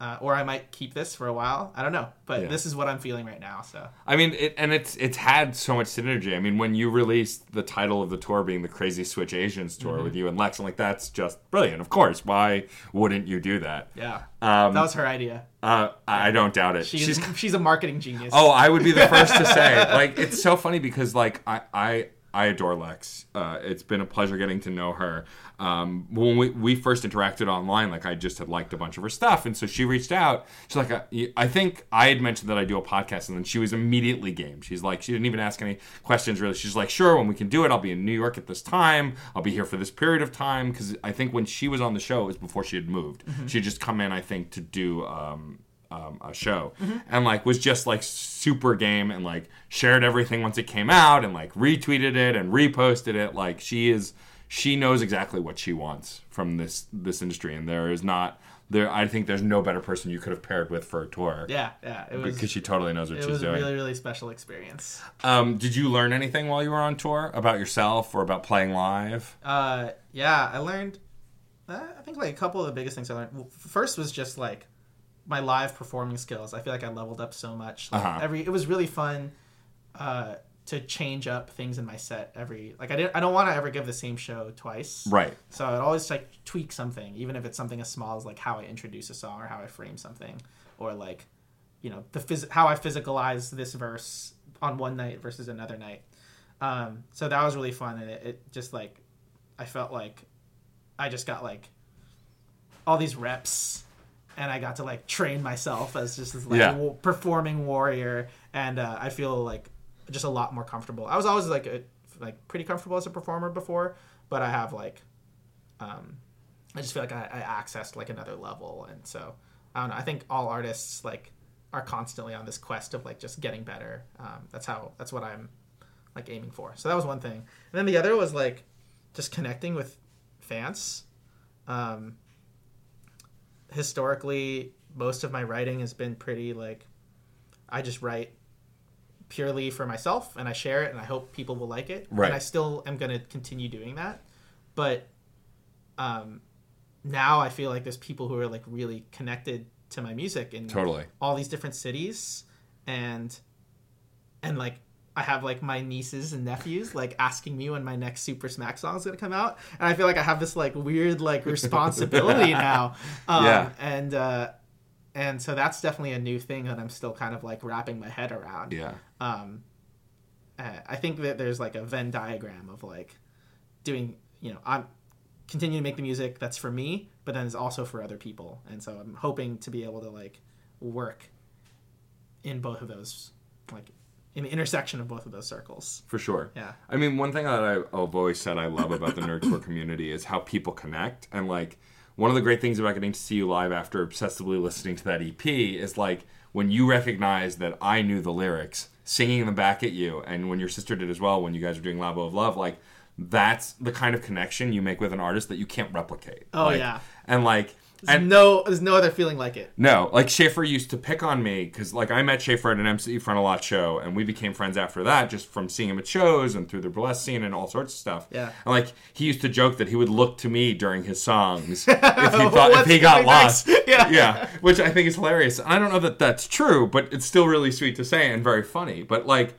uh, or I might keep this for a while. I don't know, but Yeah. this is what I'm feeling right now. So I mean, it, and it's it's had so much synergy. I mean, when you released the title of the tour being the Crazy Switch Asians tour Mm-hmm. with you and Lex, I'm like, that's just brilliant. Of course, why wouldn't you do that? yeah, Um, that was her idea. uh, I don't doubt it. She's She's she's, a marketing genius. Oh, I would be the first to say. Like, it's so funny because like I I, I adore Lex. Uh, it's been a pleasure getting to know her. Um, when we, we first interacted online, like I just had liked a bunch of her stuff, and so she reached out. She's like, I, I think I had mentioned that I do a podcast, and then she was immediately game. She's like, she didn't even ask any questions really. She's like, sure, when we can do it, I'll be in New York at this time. I'll be here for this period of time because I think when she was on the show, it was before she had moved. She had just come in, I think, to do. Um, um, a show and like was just like super game and like shared everything once it came out and like retweeted it and reposted it like she is she knows exactly what she wants from this this industry and there is not there i think there's no better person you could have paired with for a tour yeah, yeah. It was because she totally knows what it she's was a doing really really special experience. um, did you learn anything while you were on tour about yourself or about playing live Uh, yeah, I learned. Uh, I think like a couple of the biggest things I learned. First was just like my live performing skills. I feel like I leveled up so much. Like, Uh-huh. Every it was really fun uh, to change up things in my set. Every like I didn't. I don't want to ever give the same show twice. right So I'd always like tweak something, even if it's something as small as like how I introduce a song or how I frame something, or like, you know, the phys- how I physicalize this verse on one night versus another night. Um, so that was really fun, and it, it just like, I felt like, I just got like, all these reps, and I got to like train myself as just this like Yeah. wa- performing warrior, and uh, I feel like just a lot more comfortable. I was always like a, like pretty comfortable as a performer before, but I have like um, I just feel like I, I accessed like another level, and so I don't know. I think all artists like are constantly on this quest of like just getting better. Um, that's how that's what I'm like aiming for. So that was one thing, and then the other was like just connecting with fans. Um, historically, most of my writing has been pretty like I just write purely for myself and I share it and I hope people will like it. Right. And I still am going to continue doing that. But um, now I feel like there's people who are like really connected to my music in totally all these different cities and and like I have like my nieces and nephews like asking me when my next Super Smack song is gonna come out, and I feel like I have this like weird like responsibility now. Um, Yeah. And uh, and so that's definitely a new thing that I'm still kind of like wrapping my head around. yeah Um, uh, I think that there's like a Venn diagram of like doing you know I'm continuing to make the music that's for me, but then it's also for other people, and so I'm hoping to be able to like work in both of those like in the intersection of both of those circles. for sure. Yeah. I mean, one thing that I, I've always said I love about the nerdcore community is how people connect, and like one of the great things about getting to see you live after obsessively listening to that EP is like when you recognize that I knew the lyrics, singing them back at you, and when your sister did as well when you guys were doing Labo of Love, like that's the kind of connection you make with an artist that you can't replicate. Oh, Like, yeah. and like. There's And no, there's no other feeling like it. no, like Schaffer used to pick on me because, like, I met Schaffer at an MC Frontalot show, and we became friends after that, just from seeing him at shows and through the burlesque scene and all sorts of stuff. Yeah. and like he used to joke that he would look to me during his songs if he thought if he got lost. next? Yeah. yeah, which I think is hilarious. I don't know that that's true, but it's still really sweet to say and very funny. But like,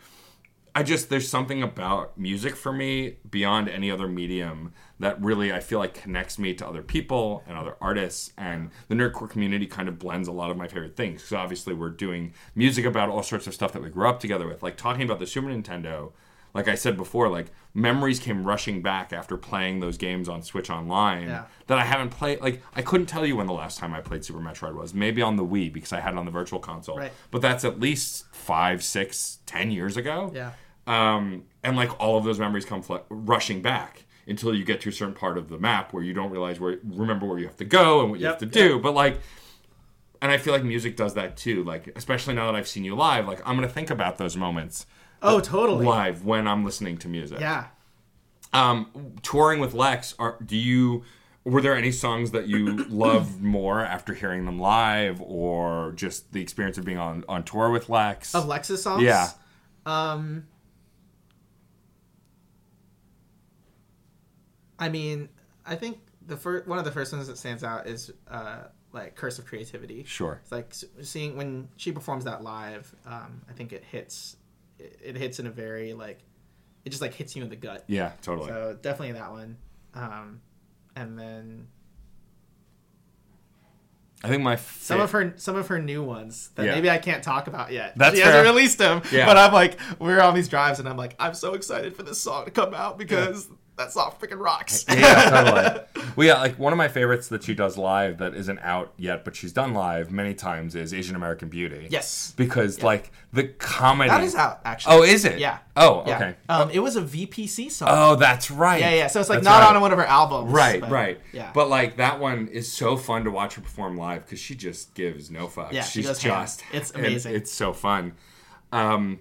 I just there's something about music for me beyond any other medium that really I feel like connects me to other people and other artists and the nerdcore community kind of blends a lot of my favorite things. So obviously we're doing music about all sorts of stuff that we grew up together with, like talking about the Super Nintendo. Like I said before, like memories came rushing back after playing those games on Switch Online Yeah. that I haven't played. Like I couldn't tell you when the last time I played Super Metroid was. Maybe on the Wii because I had it on the Virtual Console. Right. But that's at least five, six, ten years ago. Yeah. Um, and like all of those memories come fl- rushing back until you get to a certain part of the map where you don't realize where remember where you have to go and what you Yep, have to do. But like, and I feel like music does that too. Like especially now that I've seen you live, like I'm gonna think about those moments Oh, totally. live when I'm listening to music. Yeah. Um, touring with Lex, are do you? Were there any songs that you loved more after hearing them live, or just the experience of being on on tour with Lex? Of Lex's songs. Yeah. Um. I mean, I think the first one of the first ones that stands out is uh, like "Curse of Creativity." Sure. It's like seeing when she performs that live. Um, I think it hits. It, it hits in a very like, it just like hits you in the gut. Yeah, totally. So definitely that one. Um, and then I think my some of her some of her new ones that Yeah. maybe I can't talk about yet. That's she fair. hasn't released them. Yeah. But I'm like, we're on these drives, and I'm like, I'm so excited for this song to come out because that song freaking rocks. yeah, totally. Well, yeah, like one of my favorites that she does live that isn't out yet, but she's done live many times is Asian American Beauty. yes, Because like the comedy. that is out actually. Oh, is it? Yeah. Oh, Yeah. okay. Um, it was a VPC song. Oh, that's right. yeah, yeah. So it's like That's not right. on one of her albums. Right, but- right. Yeah. But like that one is so fun to watch her perform live because she just gives no fucks. Yeah, she she's ham. just It's amazing. It's so fun. Um,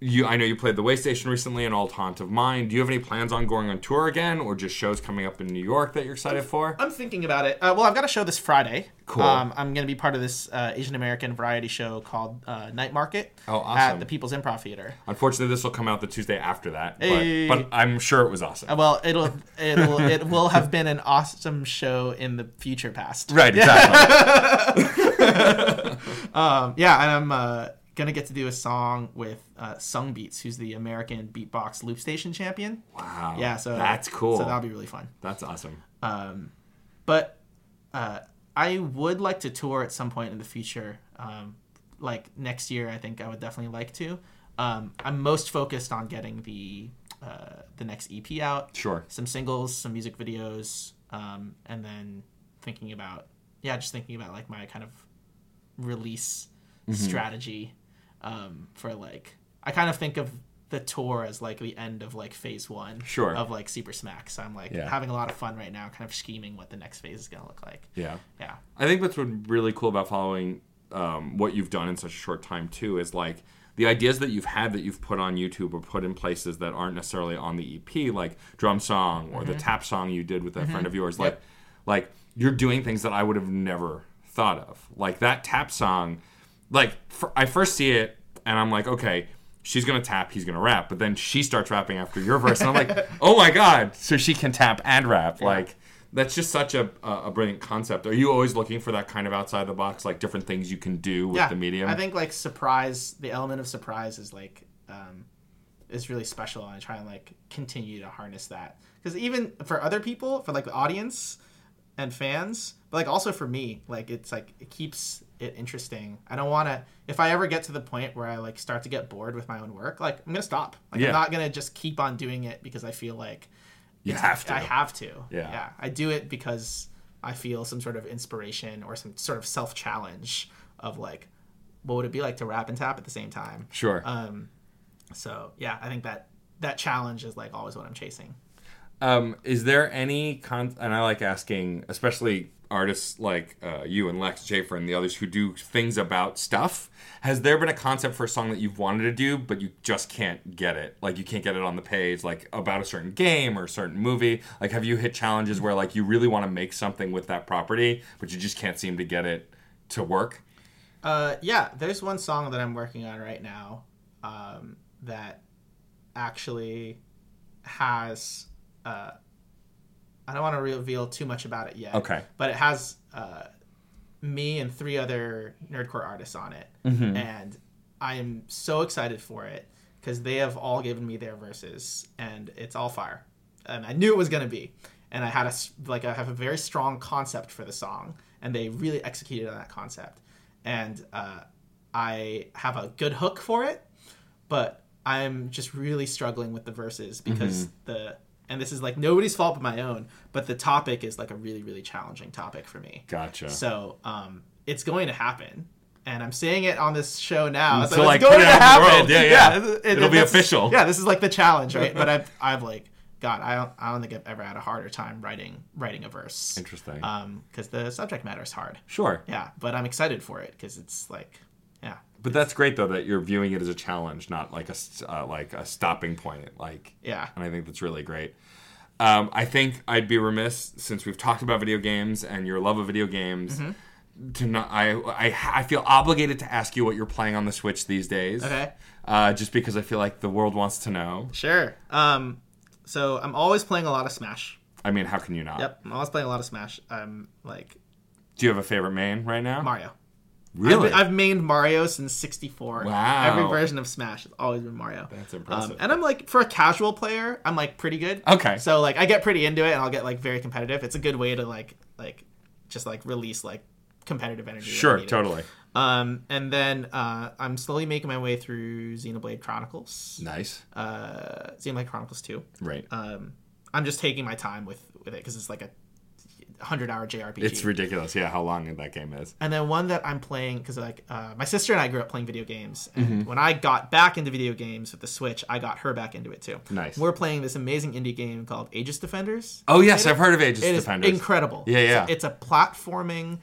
you, I know you played the Waystation recently, an old haunt of mine. Do you have any plans on going on tour again, or just shows coming up in New York that you're excited for? I'm thinking about it. Uh, well, I've got a show this Friday. Cool. Um, I'm going to be part of this uh, Asian American variety show called uh, Night Market Oh, awesome. at the People's Improv Theater. Unfortunately, this will come out the Tuesday after that, but, Hey. but I'm sure it was awesome. Uh, Well, it'll it'll it will have been an awesome show in the future past. right, exactly. Um, yeah, and I'm uh, gonna get to do a song with uh, Sung Beats, who's the American beatbox loop station champion. wow. Yeah, so that's cool. So that'll be really fun. that's awesome. Um, but uh, I would like to tour at some point in the future. Um, like next year, I think I would definitely like to. Um, I'm most focused on getting the uh, the next EP out, Sure. some singles, some music videos, um, and then thinking about yeah, just thinking about like my kind of release Mm-hmm. strategy um, for like I kind of think of the tour as like the end of like phase one Sure. of like Super Smack. So I'm like Yeah. having a lot of fun right now, kind of scheming what the next phase is gonna look like. Yeah. Yeah, I think what's really cool about following um, what you've done in such a short time too is like the ideas that you've had that you've put on YouTube or put in places that aren't necessarily on the EP, like drum song or the tap song you did with that friend of yours. Like, Yep. like you're doing things that I would have never thought of. Like that tap song, like I first see it and I'm like, okay. She's gonna tap, he's gonna rap, but then she starts rapping after your verse, and I'm like, "Oh my god!" So she can tap and rap. Like, that's just such a, a a brilliant concept. Are you always looking for that kind of outside the box, like different things you can do with yeah. the medium? I think like surprise, the element of surprise is like um, is really special, and I try and like continue to harness that because even for other people, for like the audience and fans, but like also for me, like it's like it keeps it interesting. I don't want to. If I ever get to the point where I like start to get bored with my own work, like I'm gonna stop. Like Yeah. I'm not gonna just keep on doing it because I feel like you have to. I have to. Yeah. Yeah. I do it because I feel some sort of inspiration or some sort of self challenge of like, what would it be like to rap and tap at the same time? Sure. Um, So yeah, I think that that challenge is like always what I'm chasing. Um, is there any con? And I like asking, especially artists like uh, you and Lex Schaffer and the others who do things about stuff. Has there been a concept for a song that you've wanted to do, but you just can't get it? Like you can't get it on the page, like about a certain game or a certain movie. Like, have you hit challenges where like you really want to make something with that property, but you just can't seem to get it to work? Uh, yeah, there's one song that I'm working on right now um, that actually has. Uh, I don't want to reveal too much about it yet. Okay. But it has uh, me and three other nerdcore artists on it, Mm-hmm. and I am so excited for it because they have all given me their verses, and it's all fire. And I knew it was gonna be, and I had a like I have a very strong concept for the song, and they really executed on that concept, and uh, I have a good hook for it, but I'm just really struggling with the verses because Mm-hmm. the and this is like nobody's fault but my own, but the topic is like a really really challenging topic for me. Gotcha. So um, it's going to happen. And I'm saying it on this show now. So, So, like, it's going to it the happen. world. Yeah, yeah. it- It'll be official. Yeah, this is like the challenge, right? but I've, I've like, God, I don't, I don't think I've ever had a harder time writing, writing a verse. Interesting. Um, because the subject matter is hard. sure. Yeah, but I'm excited for it because it's like, yeah, But that's great though that you're viewing it as a challenge, not like a uh, like a stopping point. Like yeah, and I think that's really great. Um, I think I'd be remiss since we've talked about video games and your love of video games. Mm-hmm. To not, I, I, I feel obligated to ask you what you're playing on the Switch these days. Okay. Uh, just because I feel like the world wants to know. sure. Um, so I'm always playing a lot of Smash. I mean, how can you not? Yep, I'm always playing a lot of Smash. I'm like Do you have a favorite main right now? Mario. Really? I've, I've mained Mario since 64. Wow. Every version of Smash has always been Mario. That's impressive. Um, and I'm like, for a casual player, I'm like pretty good. Okay. So like, I get pretty into it, and I'll get like very competitive. It's a good way to like, like, just like release like competitive energy. sure, totally. Um, and then uh, I'm slowly making my way through Xenoblade Chronicles, Nice. uh, Xenoblade Chronicles 2. Right. Um, I'm just taking my time with with it because it's like a hundred hour JRPG. it's ridiculous. Yeah, how long that game is. and then one that I'm playing because like uh, my sister and I grew up playing video games, and Mm-hmm. when I got back into video games with the Switch, I got her back into it too. Nice. We're playing this amazing indie game called Aegis Defenders. Oh yes, I've heard of Aegis It is Defenders. incredible. Yeah, yeah. It's, a- it's a platforming,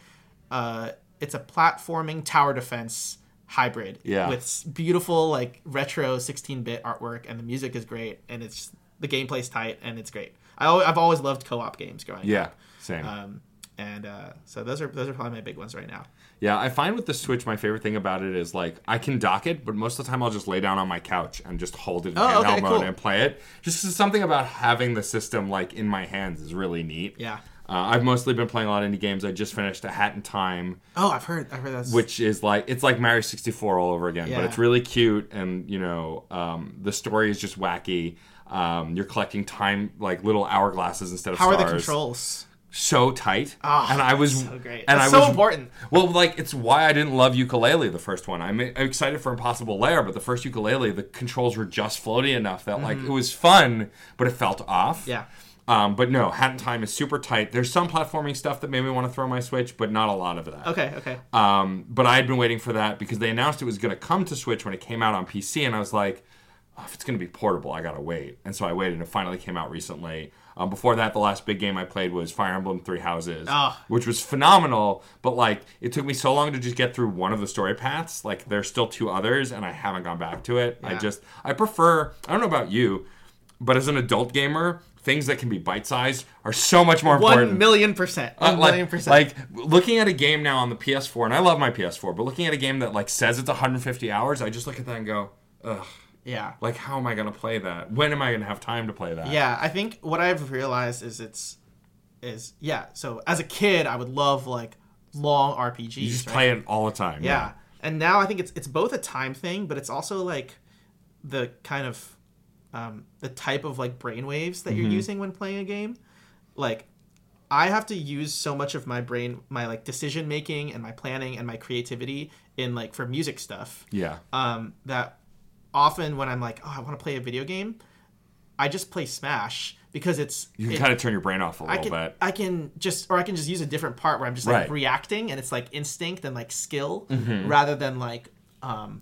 uh, it's a platforming tower defense hybrid. Yeah. With beautiful like retro 16-bit artwork, and the music is great, and it's the gameplay's tight, and it's great. I I've always loved co-op games growing yeah, up. Same. Um, and uh, so those are those are probably my big ones right now. Yeah, I find with the Switch, my favorite thing about it is like I can dock it, but most of the time I'll just lay down on my couch and just hold it in Oh, handheld okay, mode cool. and play it. Just something about having the system like in my hands is really neat. Yeah. Uh, I've mostly been playing a lot of indie games. I just finished A Hat in Time, Oh, I've heard. I've heard that's which is like it's like Mario 64 all over again, but it's really cute and you know um, the story is just wacky. Um, you're collecting time like little hourglasses instead of How are the controls? So tight, Oh, and I was so great. and That's I so was important. Well, like it's why I didn't love Yooka-Laylee the first one. I'm, I'm excited for Impossible Lair, but the first Yooka-Laylee, the controls were just floaty enough that like it was fun, but it felt off. Mm-hmm. Yeah. Um, but no, Hat in Time is super tight. There's some platforming stuff that made me want to throw my Switch, but not a lot of that. Okay. Okay. Um, but I had been waiting for that because they announced it was going to come to Switch when it came out on PC, and I was like, oh, if it's going to be portable, I gotta wait. And so I waited, and it finally came out recently. Um, before that, the last big game I played was Fire Emblem Three Houses, Ah. which was phenomenal. But like, it took me so long to just get through one of the story paths. Like, there's still two others, and I haven't gone back to it. I just, I prefer. I don't know about you, but as an adult gamer, things that can be bite sized are so much more important. One million percent. Uh, like, million percent. like looking at a game now on the PS4, and I love my PS4, but looking at a game that like says it's 150 hours, I just look at that and go, ugh. Yeah. Like, how am I gonna play that? When am I gonna have time to play that? Yeah, I think what I've realized is it's is yeah. So as a kid, I would love like long RPGs. you just right? play it all the time. Yeah, and now I think it's it's both a time thing, but it's also like the kind of um, the type of like brainwaves that Mm-hmm. you're using when playing a game. Like, I have to use so much of my brain, my like decision making and my planning and my creativity in like for music stuff. yeah, Um, that often when I'm like, oh, I want to play a video game, I just play Smash because it's you can it- kind of turn your brain off a little can bit. I can just or I can just use a different part where I'm just like Right. reacting and it's like instinct and like skill Mm-hmm. rather than like um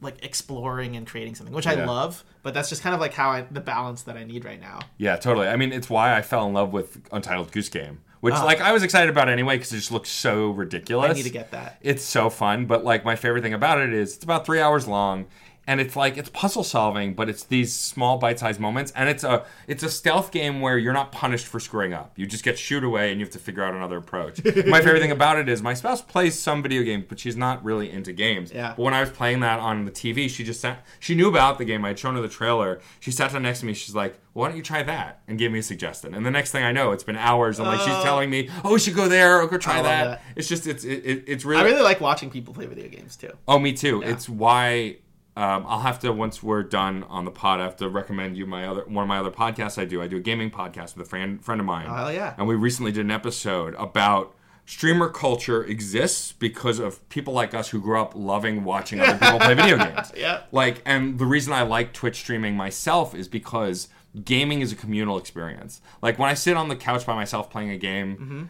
like exploring and creating something, which I love. But that's just kind of like how I the balance that I need right now. Yeah, totally. I mean, it's why I fell in love with Untitled Goose Game, which Ah. like I was excited about anyway because it just looks so ridiculous. I need to get that. It's so fun, but like my favorite thing about it is it's about three hours long, and it's like it's puzzle solving, but it's these small bite-sized moments, and it's a it's a stealth game where you're not punished for screwing up. You just get shooed away, and you have to figure out another approach. my favorite thing about it is my spouse plays some video games, but she's not really into games. Yeah. But when I was playing that on the TV, she just sat. She knew about the game. I had shown her the trailer. She sat down next to me. She's like, "Why don't you try that?" and gave me a suggestion. And the next thing I know, it's been hours. I'm like, she's oh. telling me, "Oh, we should go there. Or go try that. that. It's just it's it, it, it's really. I really. really like watching people play video games too. oh, me too. It's why. Um, I'll have to once we're done on the pod. I have to recommend you my other one of my other podcasts. I do. I do a gaming podcast with a friend friend of mine. Oh, hell yeah. And we recently did an episode about streamer culture exists because of people like us who grew up loving watching other people play video games. Yeah. Like, and the reason I like Twitch streaming myself is because gaming is a communal experience. Like when I sit on the couch by myself playing a game. Mm-hmm.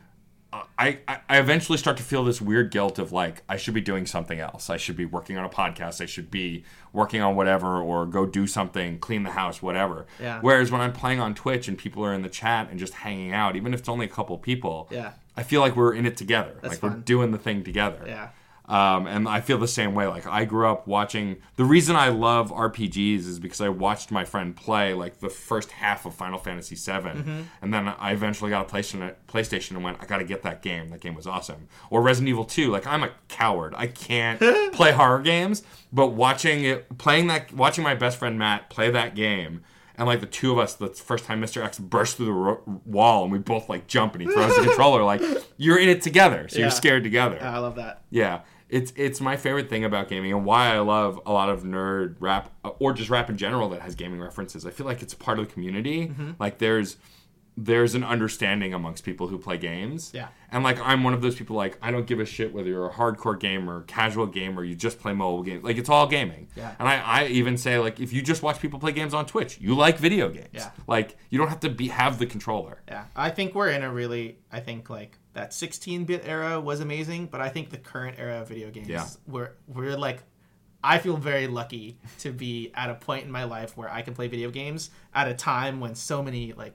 I, I eventually start to feel this weird guilt of like I should be doing something else. I should be working on a podcast. I should be working on whatever or go do something, clean the house, whatever. Yeah. Whereas when I'm playing on Twitch and people are in the chat and just hanging out, even if it's only a couple people, Yeah. I feel like we're in it together. That's like we're doing the thing together. Yeah. Um, and I feel the same way. Like I grew up watching. The reason I love RPGs is because I watched my friend play like the first half of Final Fantasy VII, Mm-hmm. and then I eventually got a PlayStation, PlayStation and went, I got to get that game. That game was awesome. Or Resident Evil 2. Like I'm a coward. I can't play horror games, but watching it, playing that, watching my best friend Matt play that game. And like the two of us, the first time Mr. X burst through the ro- wall, and we both like jump, and he throws the controller. Like you're in it together, so Yeah. you're scared together. I love that. Yeah, it's it's my favorite thing about gaming and why I love a lot of nerd rap or just rap in general that has gaming references. I feel like it's part of the community. Mm-hmm. Like there's there's an understanding amongst people who play games. Yeah. And like I'm one of those people like I don't give a shit whether you're a hardcore gamer, casual gamer, you just play mobile games. Like it's all gaming. Yeah. And I, I even say like if you just watch people play games on Twitch, you like video games. Yeah. Like you don't have to be have the controller. Yeah, I think we're in a really, I think like that 16-bit era was amazing, but I think the current era of video games, Yeah. we're we're like, I feel very lucky to be at a point in my life where I can play video games at a time when so many like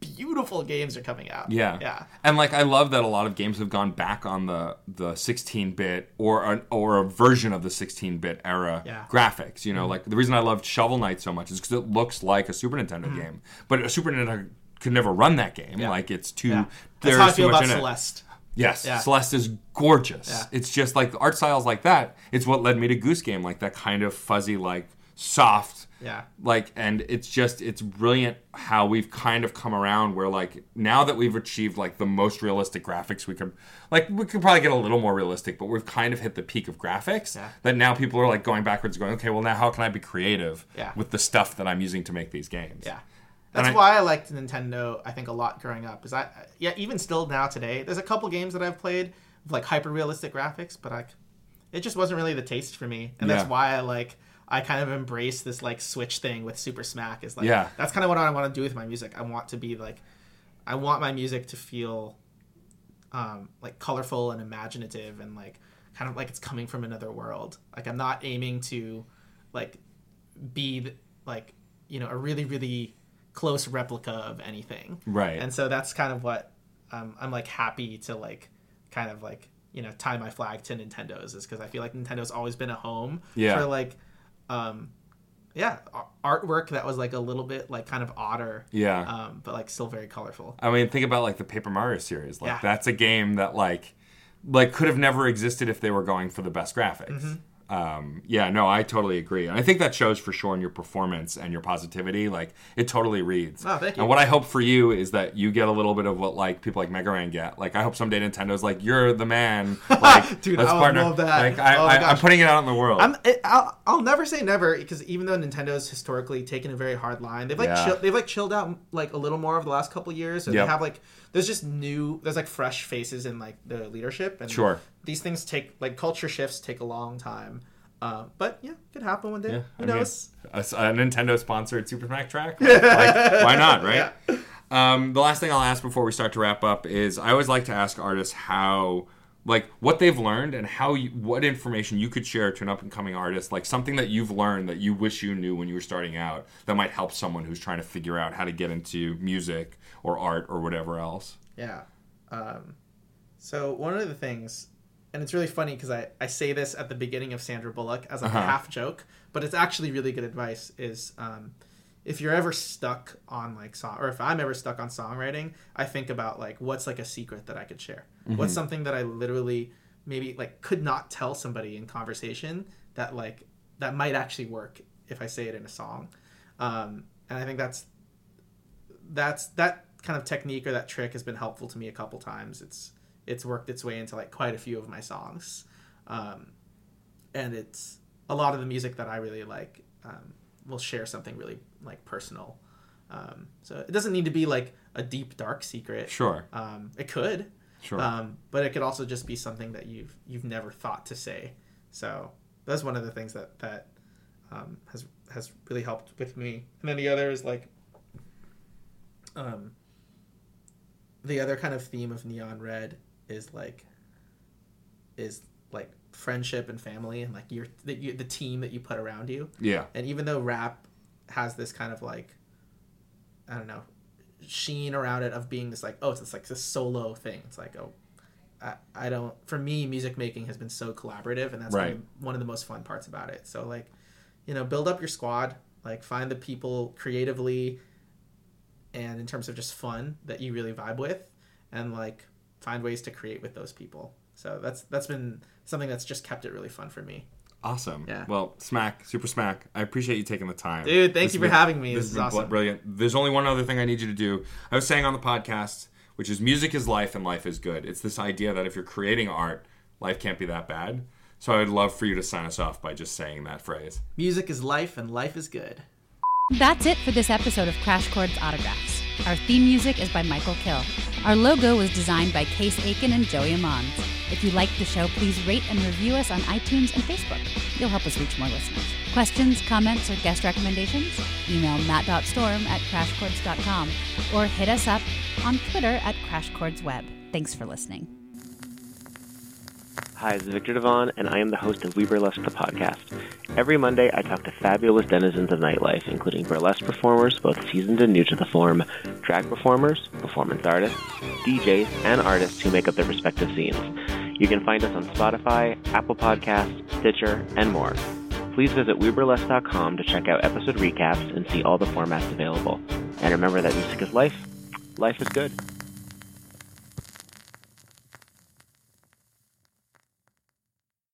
beautiful games are coming out. Yeah. yeah, And like I love that a lot of games have gone back on the the 16-bit or an, or a version of the 16-bit era Yeah. graphics. You know, Mm-hmm. like the reason I loved Shovel Knight so much is because it looks like a Super Nintendo game, but a Super Nintendo could never run that game. Yeah. Like it's too. yeah. There's That's how I too feel much about in it. Celeste. Yes, Yeah. Celeste is gorgeous. It's just like the art styles like that. It's what led me to Goose Game, like that kind of fuzzy, like soft. Yeah. Like, and it's just it's brilliant how we've kind of come around where like now that we've achieved like the most realistic graphics we could, like we could probably get a little more realistic, but we've kind of hit the peak of graphics. Yeah. That now people are like going backwards, going, okay, well now how can I be creative Yeah. with the stuff that I'm using to make these games? Yeah. That's I- why I liked Nintendo, I think, a lot growing up. Is I yeah, even still now today, there's a couple games that I've played with like hyper realistic graphics, but I it just wasn't really the taste for me. And that's why I like I kind of embrace this like Switch thing with Super Smack is like Yeah. that's kind of what I want to do with my music. I want to be like I want my music to feel um like colorful and imaginative and like kind of like it's coming from another world. Like I'm not aiming to like be like you know a really really close replica of anything Right. and so that's kind of what um, i'm like happy to like kind of like you know tie my flag to nintendo's is because i feel like nintendo's always been a home Yeah. for like um yeah artwork that was like a little bit like kind of odder Yeah. um but like still very colorful I mean, think about like the Paper Mario series. Like Yeah. that's a game that like like could have never existed if they were going for the best graphics. Mm-hmm. Um, yeah, no, I totally agree, and I think that shows for sure in your performance and your positivity. Like it totally reads. Oh, thank you. And what I hope for you is that you get a little bit of what like people like Mega Ran get. Like I hope someday Nintendo's like you're the man. Like Dude, I partner. love that. Like I, oh, I, I'm putting it out in the world. I'm, it, I'll, I'll never say never because even though Nintendo's historically taken a very hard line, they've like Yeah. chill, they've like chilled out like a little more over the last couple years. So Yep. they have like there's just new there's like fresh faces in like the leadership and Sure. these things take like culture shifts take a long time. Uh, but yeah, it could happen one day. Yeah, Who I mean, knows? a, a Nintendo sponsored Super Smash track. Like, why not, right? Um, the last thing I'll ask before we start to wrap up is I always like to ask artists how like what they've learned and how you, what information you could share to an up and coming artist, like something that you've learned that you wish you knew when you were starting out that might help someone who's trying to figure out how to get into music or art or whatever else. Yeah. Um, so one of the things, and it's really funny because I, I say this at the beginning of Sandra Bullock as like Uh-huh. a half joke, but it's actually really good advice. Is um, if you're ever stuck on like song, or if I'm ever stuck on songwriting, I think about like what's like a secret that I could share. What's something that I literally maybe like could not tell somebody in conversation that like that might actually work if I say it in a song. Um, and I think that's that's that kind of technique or that trick has been helpful to me a couple times. It's it's worked its way into like quite a few of my songs, um, and it's a lot of the music that I really like um, will share something really like personal. Um, so it doesn't need to be like a deep dark secret. Sure, Um, it could, sure. um, but it could also just be something that you've you've never thought to say. So that's one of the things that that um, has has really helped with me. And then the other is like, um, the other kind of theme of Neon Red is like, is like friendship and family and like your the, you, the team that you put around you. yeah, And even though rap has this kind of like, I don't know, sheen around it of being this like, oh, it's this like this solo thing. It's like, oh, I, I don't. For me, music making has been so collaborative, and that's Right. of, one of the most fun parts about it. So like, you know, build up your squad. Like, find the people creatively, and in terms of just fun that you really vibe with, and like find ways to create with those people. So that's that's been something that's just kept it really fun for me. Awesome. Yeah. Well, smack, super smack. I appreciate you taking the time, Dude, thank This you for been- having me. This This is awesome. brilliant. There's only one other thing I need you to do. I was saying on the podcast, which is music is life and life is good. It's this idea that if you're creating art, life can't be that bad. So I would love for you to sign us off by just saying that phrase. Music is life, and life is good. That's it for this episode of Crash Chords Autographs. Our theme music is by Michael Kill. Our logo was designed by Case Aiken and Joey Amons. If you like the show, please rate and review us on iTunes and Facebook. You'll help us reach more listeners. Questions, comments, or guest recommendations? Email matt.storm at crashchords.com or hit us up on Twitter at crashchordsweb. Thanks for listening. Hi, this is Victor Devon, and I am the host of We Burlesque the podcast. Every Monday, I talk to fabulous denizens of nightlife, including burlesque performers, both seasoned and new to the form, drag performers, performance artists, DJs, and artists who make up their respective scenes. You can find us on Spotify, Apple Podcasts, Stitcher, and more. Please visit WeBurlesque.com to check out episode recaps and see all the formats available. And remember that music is life, life is good.